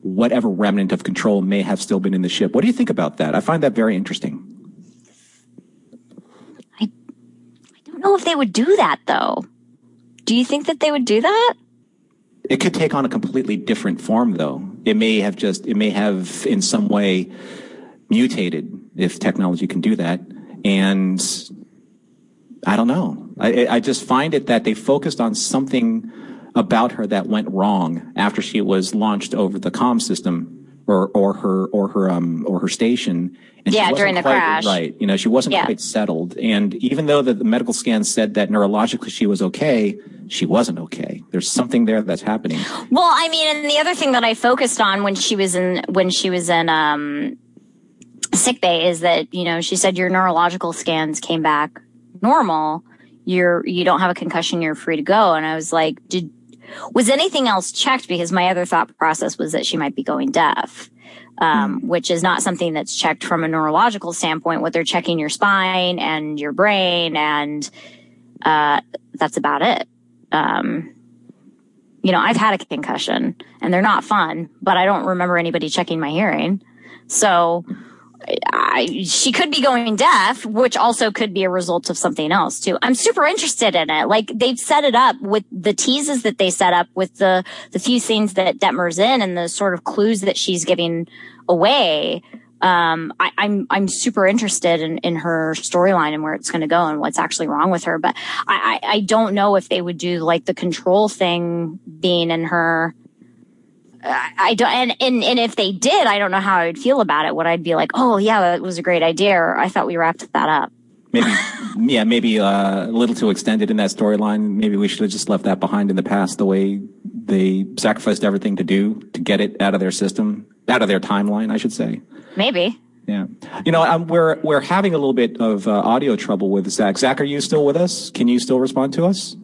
whatever remnant of control may have still been in the ship. What do you think about that? I find that very interesting. I, I don't know if they would do that though. Do you think that they would do that? It could take on a completely different form though. It may have just, it may have in some way mutated if technology can do that. And I don't know. I, I just find it that they focused on something about her that went wrong after she was launched over the com system or, or her, or her, um, or her station. And yeah, during the quite, crash. Right. You know, she wasn't Yeah. quite settled. And even though the, the medical scan said that neurologically she was okay, she wasn't okay. There's something there that's happening. Well, I mean, and the other thing that I focused on when she was in when she was in um, sick bay is that you know she said your neurological scans came back normal. You're you don't have a concussion. You're free to go. And I was like, did was anything else checked? Because my other thought process was that she might be going deaf. Um, which is not something that's checked from a neurological standpoint. What they're checking your spine and your brain, and uh, that's about it. Um, you know, I've had a concussion and they're not fun, but I don't remember anybody checking my hearing. So I, she could be going deaf, which also could be a result of something else too. I'm super interested in it. Like they've set it up with the teases that they set up with the, the few scenes that Detmer's in and the sort of clues that she's giving away. Um, I, I'm, I'm super interested in, in her storyline and where it's going to go and what's actually wrong with her. But I, I, I don't know if they would do like the control thing being in her. I I don't, and, and, and if they did, I don't know how I would feel about it. Would I'd be like, oh yeah, that was a great idea, or I thought we wrapped that up. Maybe, yeah, maybe uh, a little too extended in that storyline. Maybe we should have just left that behind in the past. The way they sacrificed everything to do to get it out of their system, out of their timeline, I should say. Maybe. Yeah, you know, um, we're we're having a little bit of uh, audio trouble with Zach. Zach, are you still with us? Can you still respond to us?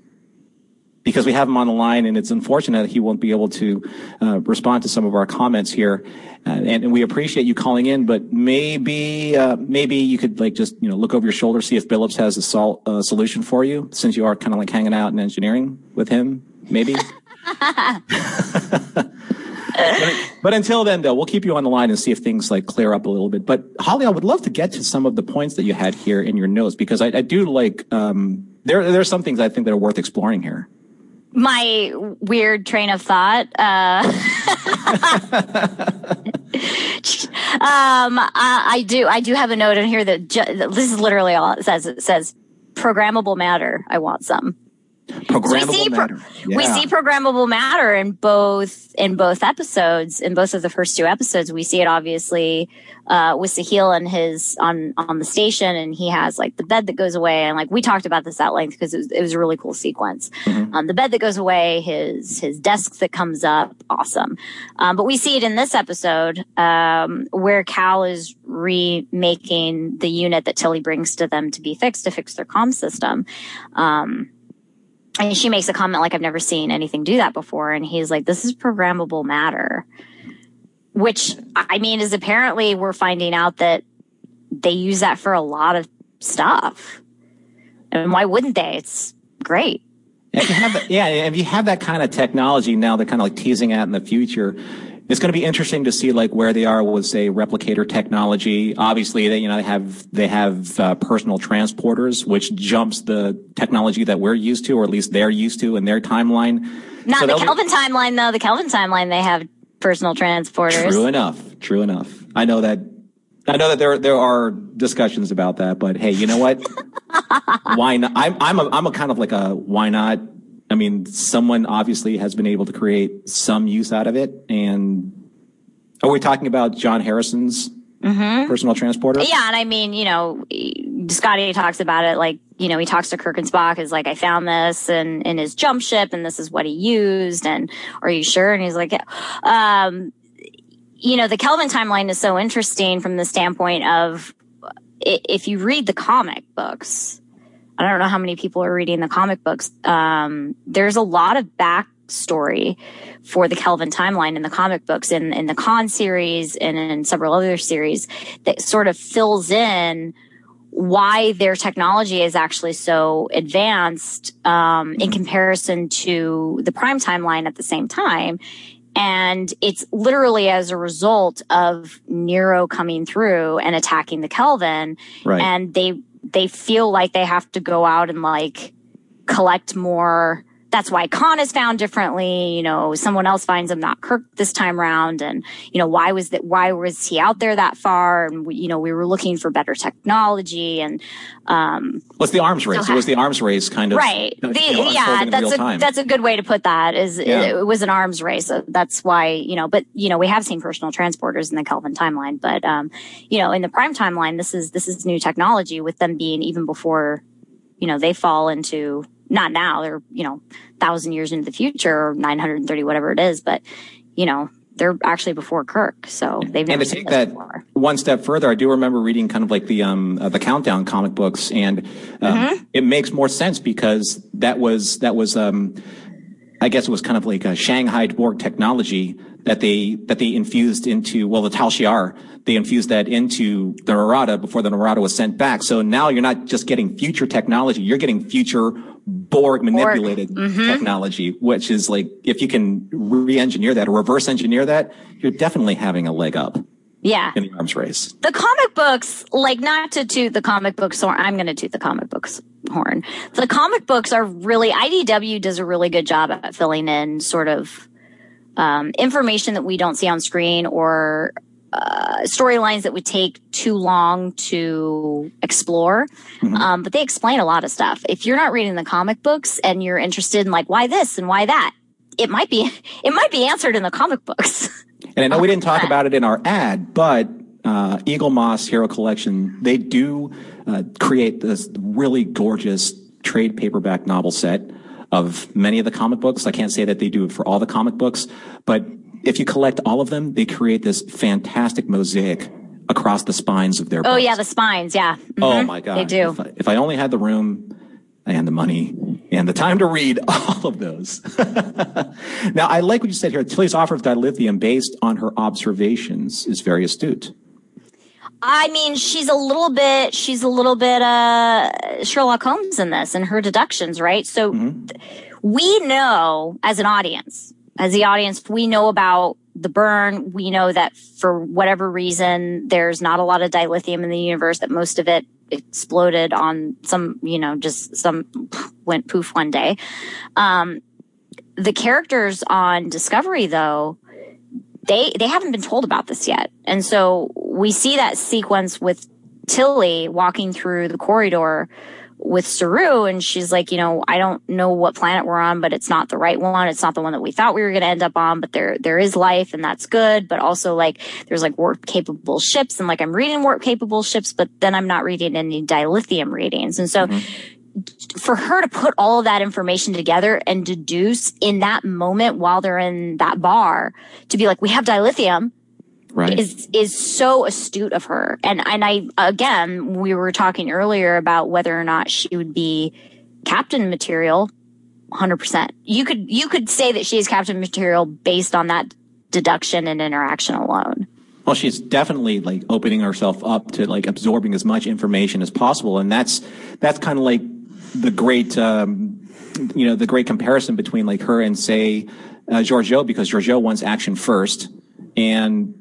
Because we have him on the line, and it's unfortunate that he won't be able to uh, respond to some of our comments here. Uh, and, and we appreciate you calling in, but maybe uh, maybe you could like just you know look over your shoulder, see if Billups has a sol- uh, solution for you, since you are kind of like hanging out in engineering with him. Maybe. But, until then, though, we'll keep you on the line and see if things like clear up a little bit. But Holly, I would love to get to some of the points that you had here in your notes because I, I do like um, there. are some things I think that are worth exploring here. My weird train of thought. Uh, um, I, I do. I do have a note in here that ju- this is literally all it says. It says programmable matter. I want some. Programmable we see, matter. we see programmable matter in both in both episodes in both of the first two episodes. We see it obviously uh, with Sahil and his on on the station and he has like the bed that goes away. And like we talked about this at length because it was, it was a really cool sequence. Mm-hmm. um, the bed that goes away his his desk that comes up. Awesome. Um, but we see it in this episode um, where Cal is remaking the unit that Tilly brings to them to be fixed to fix their comm system. Um, and she makes a comment like, I've never seen anything do that before. And he's like, this is programmable matter, which I mean, is apparently we're finding out that they use that for a lot of stuff. And why wouldn't they? It's great. If you have yeah, if you have that kind of technology now, they're kind of like teasing at in the future. It's going to be interesting to see like where they are with say replicator technology. Obviously, they you know they have they have uh, personal transporters, which jumps the technology that we're used to, or at least they're used to in their timeline. Not So the they'll be- Kelvin timeline though. The Kelvin timeline, they have personal transporters. True enough. True enough. I know that. I know that there there are discussions about that, but hey, you know what? why not? I'm I'm a I'm a kind of like a why not? I mean, someone obviously has been able to create some use out of it, and are we talking about John Harrison's personal transporter? Mm-hmm. Yeah, and I mean, you know, Scotty talks about it like, you know, he talks to Kirk and Spock is like, I found this and in his jump ship and this is what he used and are you sure? And he's like, yeah. Um, you know, the Kelvin timeline is so interesting from the standpoint of if you read the comic books, I don't know how many people are reading the comic books. Um, there's a lot of backstory for the Kelvin timeline in the comic books, in in the Khan series, and in several other series that sort of fills in why their technology is actually so advanced um, in comparison to the prime timeline at the same time. And it's literally as a result of Nero coming through and attacking the Kelvin. Right. And they they feel like they have to go out and like collect more that's why Khan is found differently. You know, someone else finds him, not Kirk this time around. And, you know, why was that, why was he out there that far? And, we, you know, we were looking for better technology and, um, what's the arms race? So it was the arms race kind of. right. you know, The, yeah, that's a, time. that's a good way to put that is Yeah. it, it was an arms race. That's why, you know, but, you know, we have seen personal transporters in the Kelvin timeline, but, um, you know, in the prime timeline, this is, this is new technology with them being even before, you know, they fall into, not now, they're, you know, thousand years into the future or 930, whatever it is, but, you know, they're actually before Kirk. So they've never and to seen take that before. one step further, I do remember reading kind of like the um uh, the countdown comic books, and um, Mm-hmm. it makes more sense because that was that was um I guess it was kind of like a Shanghai Borg technology that they that they infused into well the Tal Shiar they infused that into the Narada before the Narada was sent back. So now you're not just getting future technology, you're getting future Borg manipulated Mm-hmm. technology, which is like if you can re-engineer that or reverse engineer that, you're definitely having a leg up Yeah. in the arms race. the comic books, like not to toot the comic books horn, I'm going to toot the comic books horn. The comic books are really, IDW does a really good job at filling in sort of um, information that we don't see on screen or uh, storylines that would take too long to explore. Um, but they explain a lot of stuff. If you're not reading the comic books and you're interested in like why this and why that, it might be it might be answered in the comic books. And I know we didn't talk about it in our ad, but uh, Eaglemoss Hero Collection, they do uh, create this really gorgeous trade paperback novel set of many of the comic books. I can't say that they do it for all the comic books, but if you collect all of them, they create this fantastic mosaic across the spines of their Oh yeah, the spines. Yeah. Oh Mhm. my God. They do. If I, if I only had the room and the money and the time to read all of those. now, I like what you said here. Tilly's offer of dilithium based on her observations is very astute. I mean, she's a little bit, she's a little bit, uh, Sherlock Holmes in this and her deductions, right? So th- we know as an audience, as the audience, we know about the burn. We know that for whatever reason, there's not a lot of dilithium in the universe, that most of it exploded on some, you know, just some went poof one day. Um, the characters on Discovery, though, they they haven't been told about this yet, and so we see that sequence with Tilly walking through the corridor with Saru, and she's like, you know, I don't know what planet we're on, but it's not the right one. It's not the one that we thought we were going to end up on, but there there is life, and that's good. But also, like, there's like warp capable ships, and like I'm reading warp capable ships, but then I'm not reading any dilithium readings, and so mm-hmm. for her to put all of that information together and deduce in that moment while they're in that bar to be like, we have dilithium Right. is, is so astute of her. And, and I, again, we were talking earlier about whether or not she would be captain material. 100%. You could, you could say that she is captain material based on that deduction and interaction alone. Well, she's definitely like opening herself up to like absorbing as much information as possible, and that's that's kind of like the great, um, you know, the great comparison between like her and say uh, Georgiou, because Georgiou wants action first, and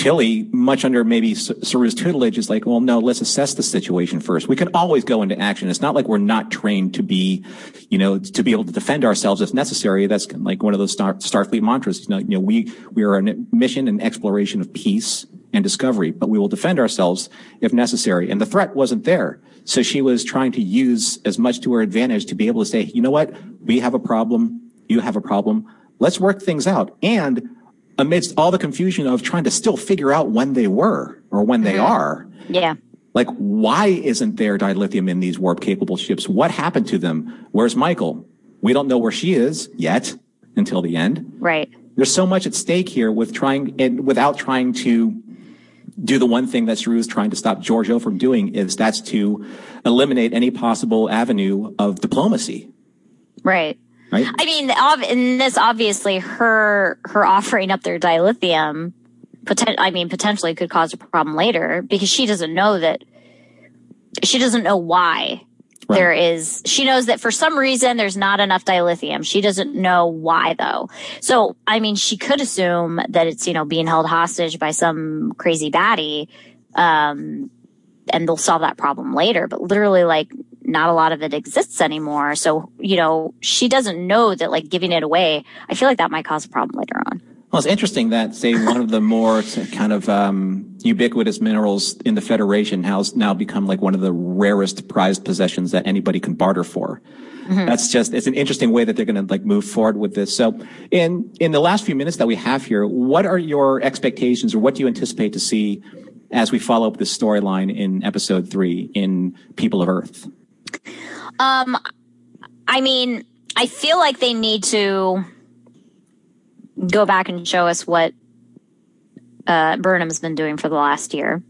Tilly, much under maybe Saru's tutelage, is like, well, no, let's assess the situation first. We can always go into action. It's not like we're not trained to be, you know, to be able to defend ourselves if necessary. That's like one of those Star, Starfleet mantras. You know, you know, we we are a mission and exploration of peace and discovery, but we will defend ourselves if necessary. And the threat wasn't there, so she was trying to use as much to her advantage to be able to say, you know what, we have a problem, you have a problem. Let's work things out. And amidst all the confusion of trying to still figure out when they were or when they mm-hmm. are. Yeah. Like, why isn't there dilithium in these warp capable ships? What happened to them? Where's Michael? We don't know where she is yet until the end. Right. There's so much at stake here with trying and without trying to do the one thing that Saru is trying to stop Georgiou from doing is that's to eliminate any possible avenue of diplomacy. Right. Right. I mean, ob- in this, obviously, her her offering up their dilithium, poten- I mean, potentially could cause a problem later because she doesn't know that she doesn't know why right. there is, she knows that for some reason there's not enough dilithium. She doesn't know why though. So, I mean, she could assume that it's, you know, being held hostage by some crazy baddie. Um, and they'll solve that problem later, but literally like not a lot of it exists anymore. So, you know, she doesn't know that like giving it away, I feel like that might cause a problem later on. Well, it's interesting that, say, one of the more kind of um, ubiquitous minerals in the Federation has now become like one of the rarest prized possessions that anybody can barter for. Mm-hmm. That's just, it's an interesting way that they're going to like move forward with this. So in, in the last few minutes that we have here, what are your expectations or what do you anticipate to see as we follow up this storyline in episode three in People of Earth? Um, I mean, I feel like they need to go back and show us what uh, Burnham's been doing for the last year.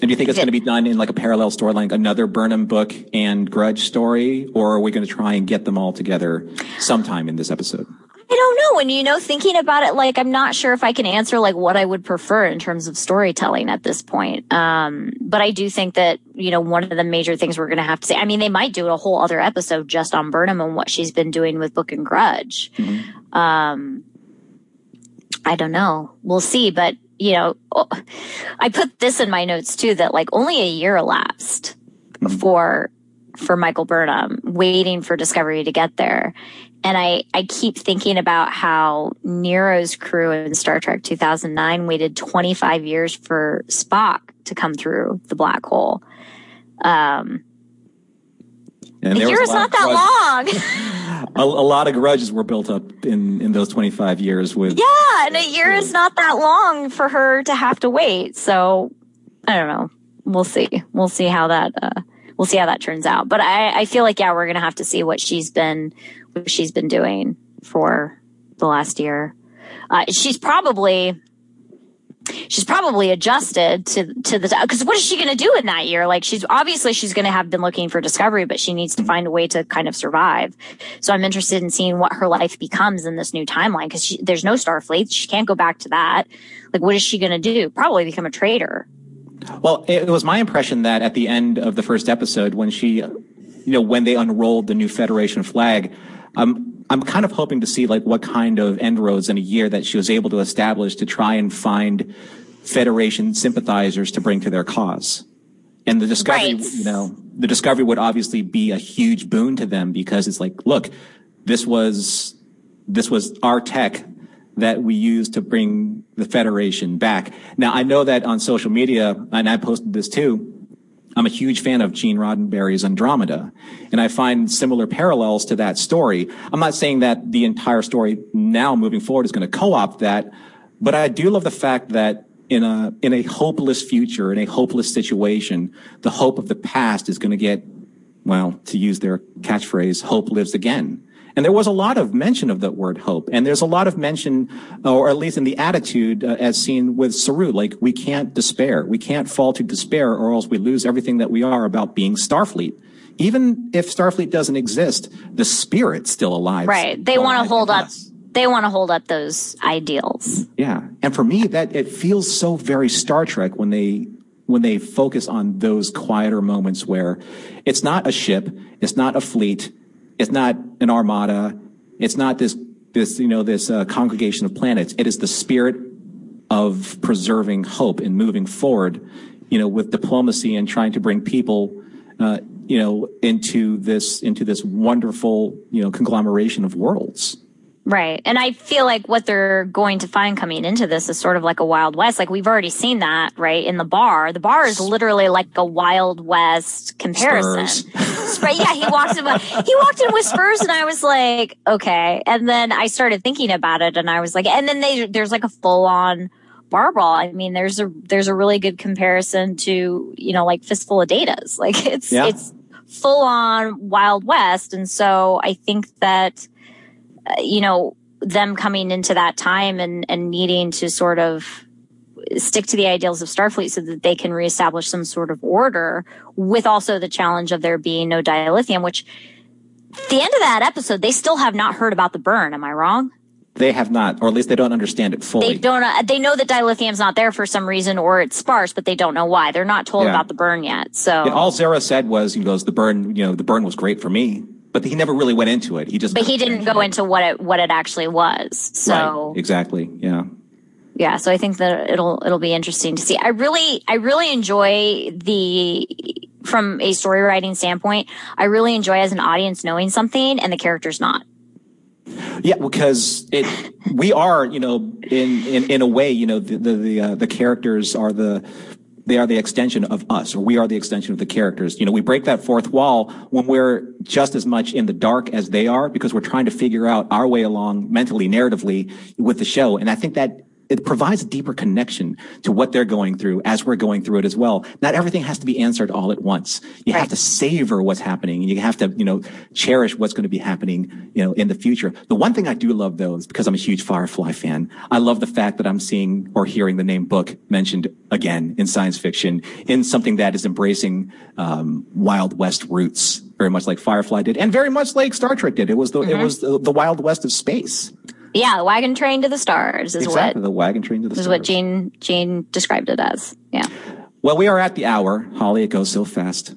And do you think it's going to be done in like a parallel storyline, another Burnham book and Grudge story, or are we going to try and get them all together sometime in this episode? I don't know. And you know, thinking about it, like I'm not sure if I can answer like what I would prefer in terms of storytelling at this point. Um, but I do think that you know one of the major things we're going to have to say. I mean, they might do a whole other episode just on Burnham and what she's been doing with Book and Grudge. Mm-hmm. Um, I don't know. We'll see. But, you know, I put this in my notes too that like only a year elapsed mm-hmm. for for Michael Burnham waiting for Discovery to get there. And I, I keep thinking about how Nero's crew in Star Trek 2009 waited 25 years for Spock to come through the black hole. Um, and a year is not that long. a, a, lot of grudges were built up in, in those 25 years with. Yeah, and a year is not that long for her to have to wait. So I don't know. We'll see. We'll see how that, uh, we'll see how that turns out. But I, I feel like, yeah, we're going to have to see what she's been, she's been doing for the last year. Uh, she's probably, she's probably adjusted to to the because what is she going to do in that year? Like she's obviously she's going to have been looking for discovery but she needs to find a way to kind of survive. So i'm interested in seeing what her life becomes in this new timeline because there's no starfleet. She can't go back to that. Like what is she going to do? Probably become a traitor. Well it was my impression that at the end of the first episode when she you know when they unrolled the new federation flag I'm I'm kind of hoping to see like what kind of end roads in a year that she was able to establish to try and find Federation sympathizers to bring to their cause. And the discovery, right. you know, the discovery would obviously be a huge boon to them because it's like, look, this was, this was our tech that we used to bring the Federation back. Now, I know that on social media, and I posted this too, I'm a huge fan of Gene Roddenberry's Andromeda, and I find similar parallels to that story. I'm not saying that the entire story now moving forward is going to co-opt that, but I do love the fact that in a in a hopeless future, in a hopeless situation, the hope of the past is going to get, well, to use their catchphrase, hope lives again. And there was a lot of mention of the word hope. And there's a lot of mention, or at least in the attitude uh, as seen with Saru, like we can't despair. We can't fall to despair or else we lose everything that we are about being Starfleet. Even if Starfleet doesn't exist, the spirit's still alive. Right. They want to hold up. They want to hold up those ideals. Yeah. And for me, that it feels so very Star Trek when they when they focus on those quieter moments where it's not a ship, it's not a fleet, it's not an armada. It's not this, this, you know, this uh, congregation of planets. It is the spirit of preserving hope and moving forward, you know, with diplomacy and trying to bring people, uh, you know, into this, into this wonderful, you know, conglomeration of worlds. Right. And I feel like what they're going to find coming into this is sort of like a Wild West. Like we've already seen that, right? In the bar. The bar is literally like a Wild West comparison. right. Yeah. He walks in, he walked in with Spurs and I was like, okay. And then I started thinking about it and I was like, and then they, there's like a full on bar brawl. I mean, there's a, there's a really good comparison to, you know, like fistful of datas. Like it's, yeah. it's full on Wild West. And so I think that, you know, them coming into that time and, and needing to sort of stick to the ideals of Starfleet so that they can reestablish some sort of order with also the challenge of there being no dilithium, which the end of that episode, they still have not heard about the burn. Am I wrong? They have not, or at least they don't understand it fully. They don't. Uh, they know that dilithium's not there for some reason, or it's sparse, but they don't know why. They're not told Yeah. about the burn yet. So, Yeah, all Zareh said was, he goes, the burn, you know, the burn was great for me, but he never really went into it. He just, but he didn't go into what it what it actually was. So Right, exactly. Yeah. yeah so i think that it'll it'll be interesting to see i really i really enjoy the from a story writing standpoint i really enjoy as an audience knowing something and the character's not Yeah, because it we are, you know, in in, in a way, you know, the the the, uh, the characters are the they are the extension of us, or we are the extension of the characters. You know, we break that fourth wall when we're just as much in the dark as they are, because we're trying to figure out our way along mentally, narratively with the show. And I think that it provides a deeper connection to what they're going through as we're going through it as well. Not everything has to be answered all at once. You have to savor what's happening and you have to, you know, cherish what's going to be happening, you know, in the future. The one thing I do love though is because I'm a huge Firefly fan. I love the fact that I'm seeing or hearing the name book mentioned again in science fiction in something that is embracing, um, Wild West roots, very much like Firefly did and very much like Star Trek did. It was the, it was the, the Wild West of space. Yeah the wagon train to the stars is exactly. what The wagon train to the stars is what stars. gene gene described it as yeah Well, we are at the hour. Holly, it goes so fast.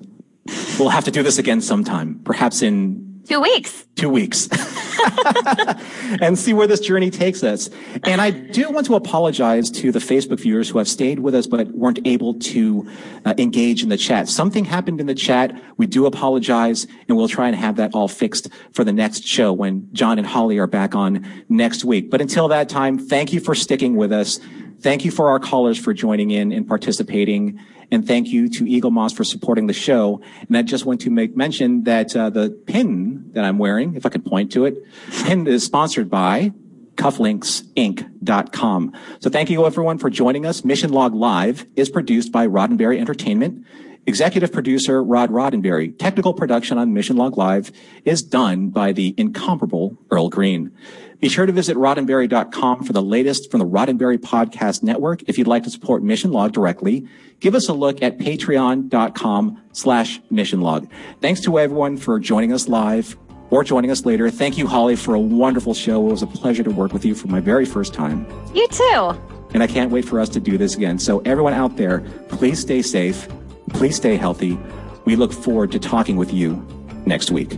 We'll have to do this again sometime, perhaps in two weeks two weeks, and see where this journey takes us. And I do want to apologize to the Facebook viewers who have stayed with us but weren't able to uh, engage in the chat. Something happened in the chat. We do apologize, and we'll try and have that all fixed for the next show when John and Holly are back on next week. But until that time, thank you for sticking with us. Thank you for our callers for joining in and participating. And thank you to Eaglemoss for supporting the show. And I just want to make mention that uh, the pin that I'm wearing, if I could point to it, pin is sponsored by cufflinksinc.com. So thank you everyone for joining us. Mission Log Live is produced by Roddenberry Entertainment. Executive producer Rod Roddenberry. Technical production on Mission Log Live is done by the incomparable Earl Green. Be sure to visit roddenberry.com for the latest from the Roddenberry Podcast Network. If you'd like to support Mission Log directly, give us a look at patreon.com slash mission log. Thanks to everyone for joining us live or joining us later. Thank you, Holly, for a wonderful show. It was a pleasure to work with you for my very first time. you too And I can't wait for us to do this again. So everyone out there, please stay safe. Please stay healthy. We look forward to talking with you next week.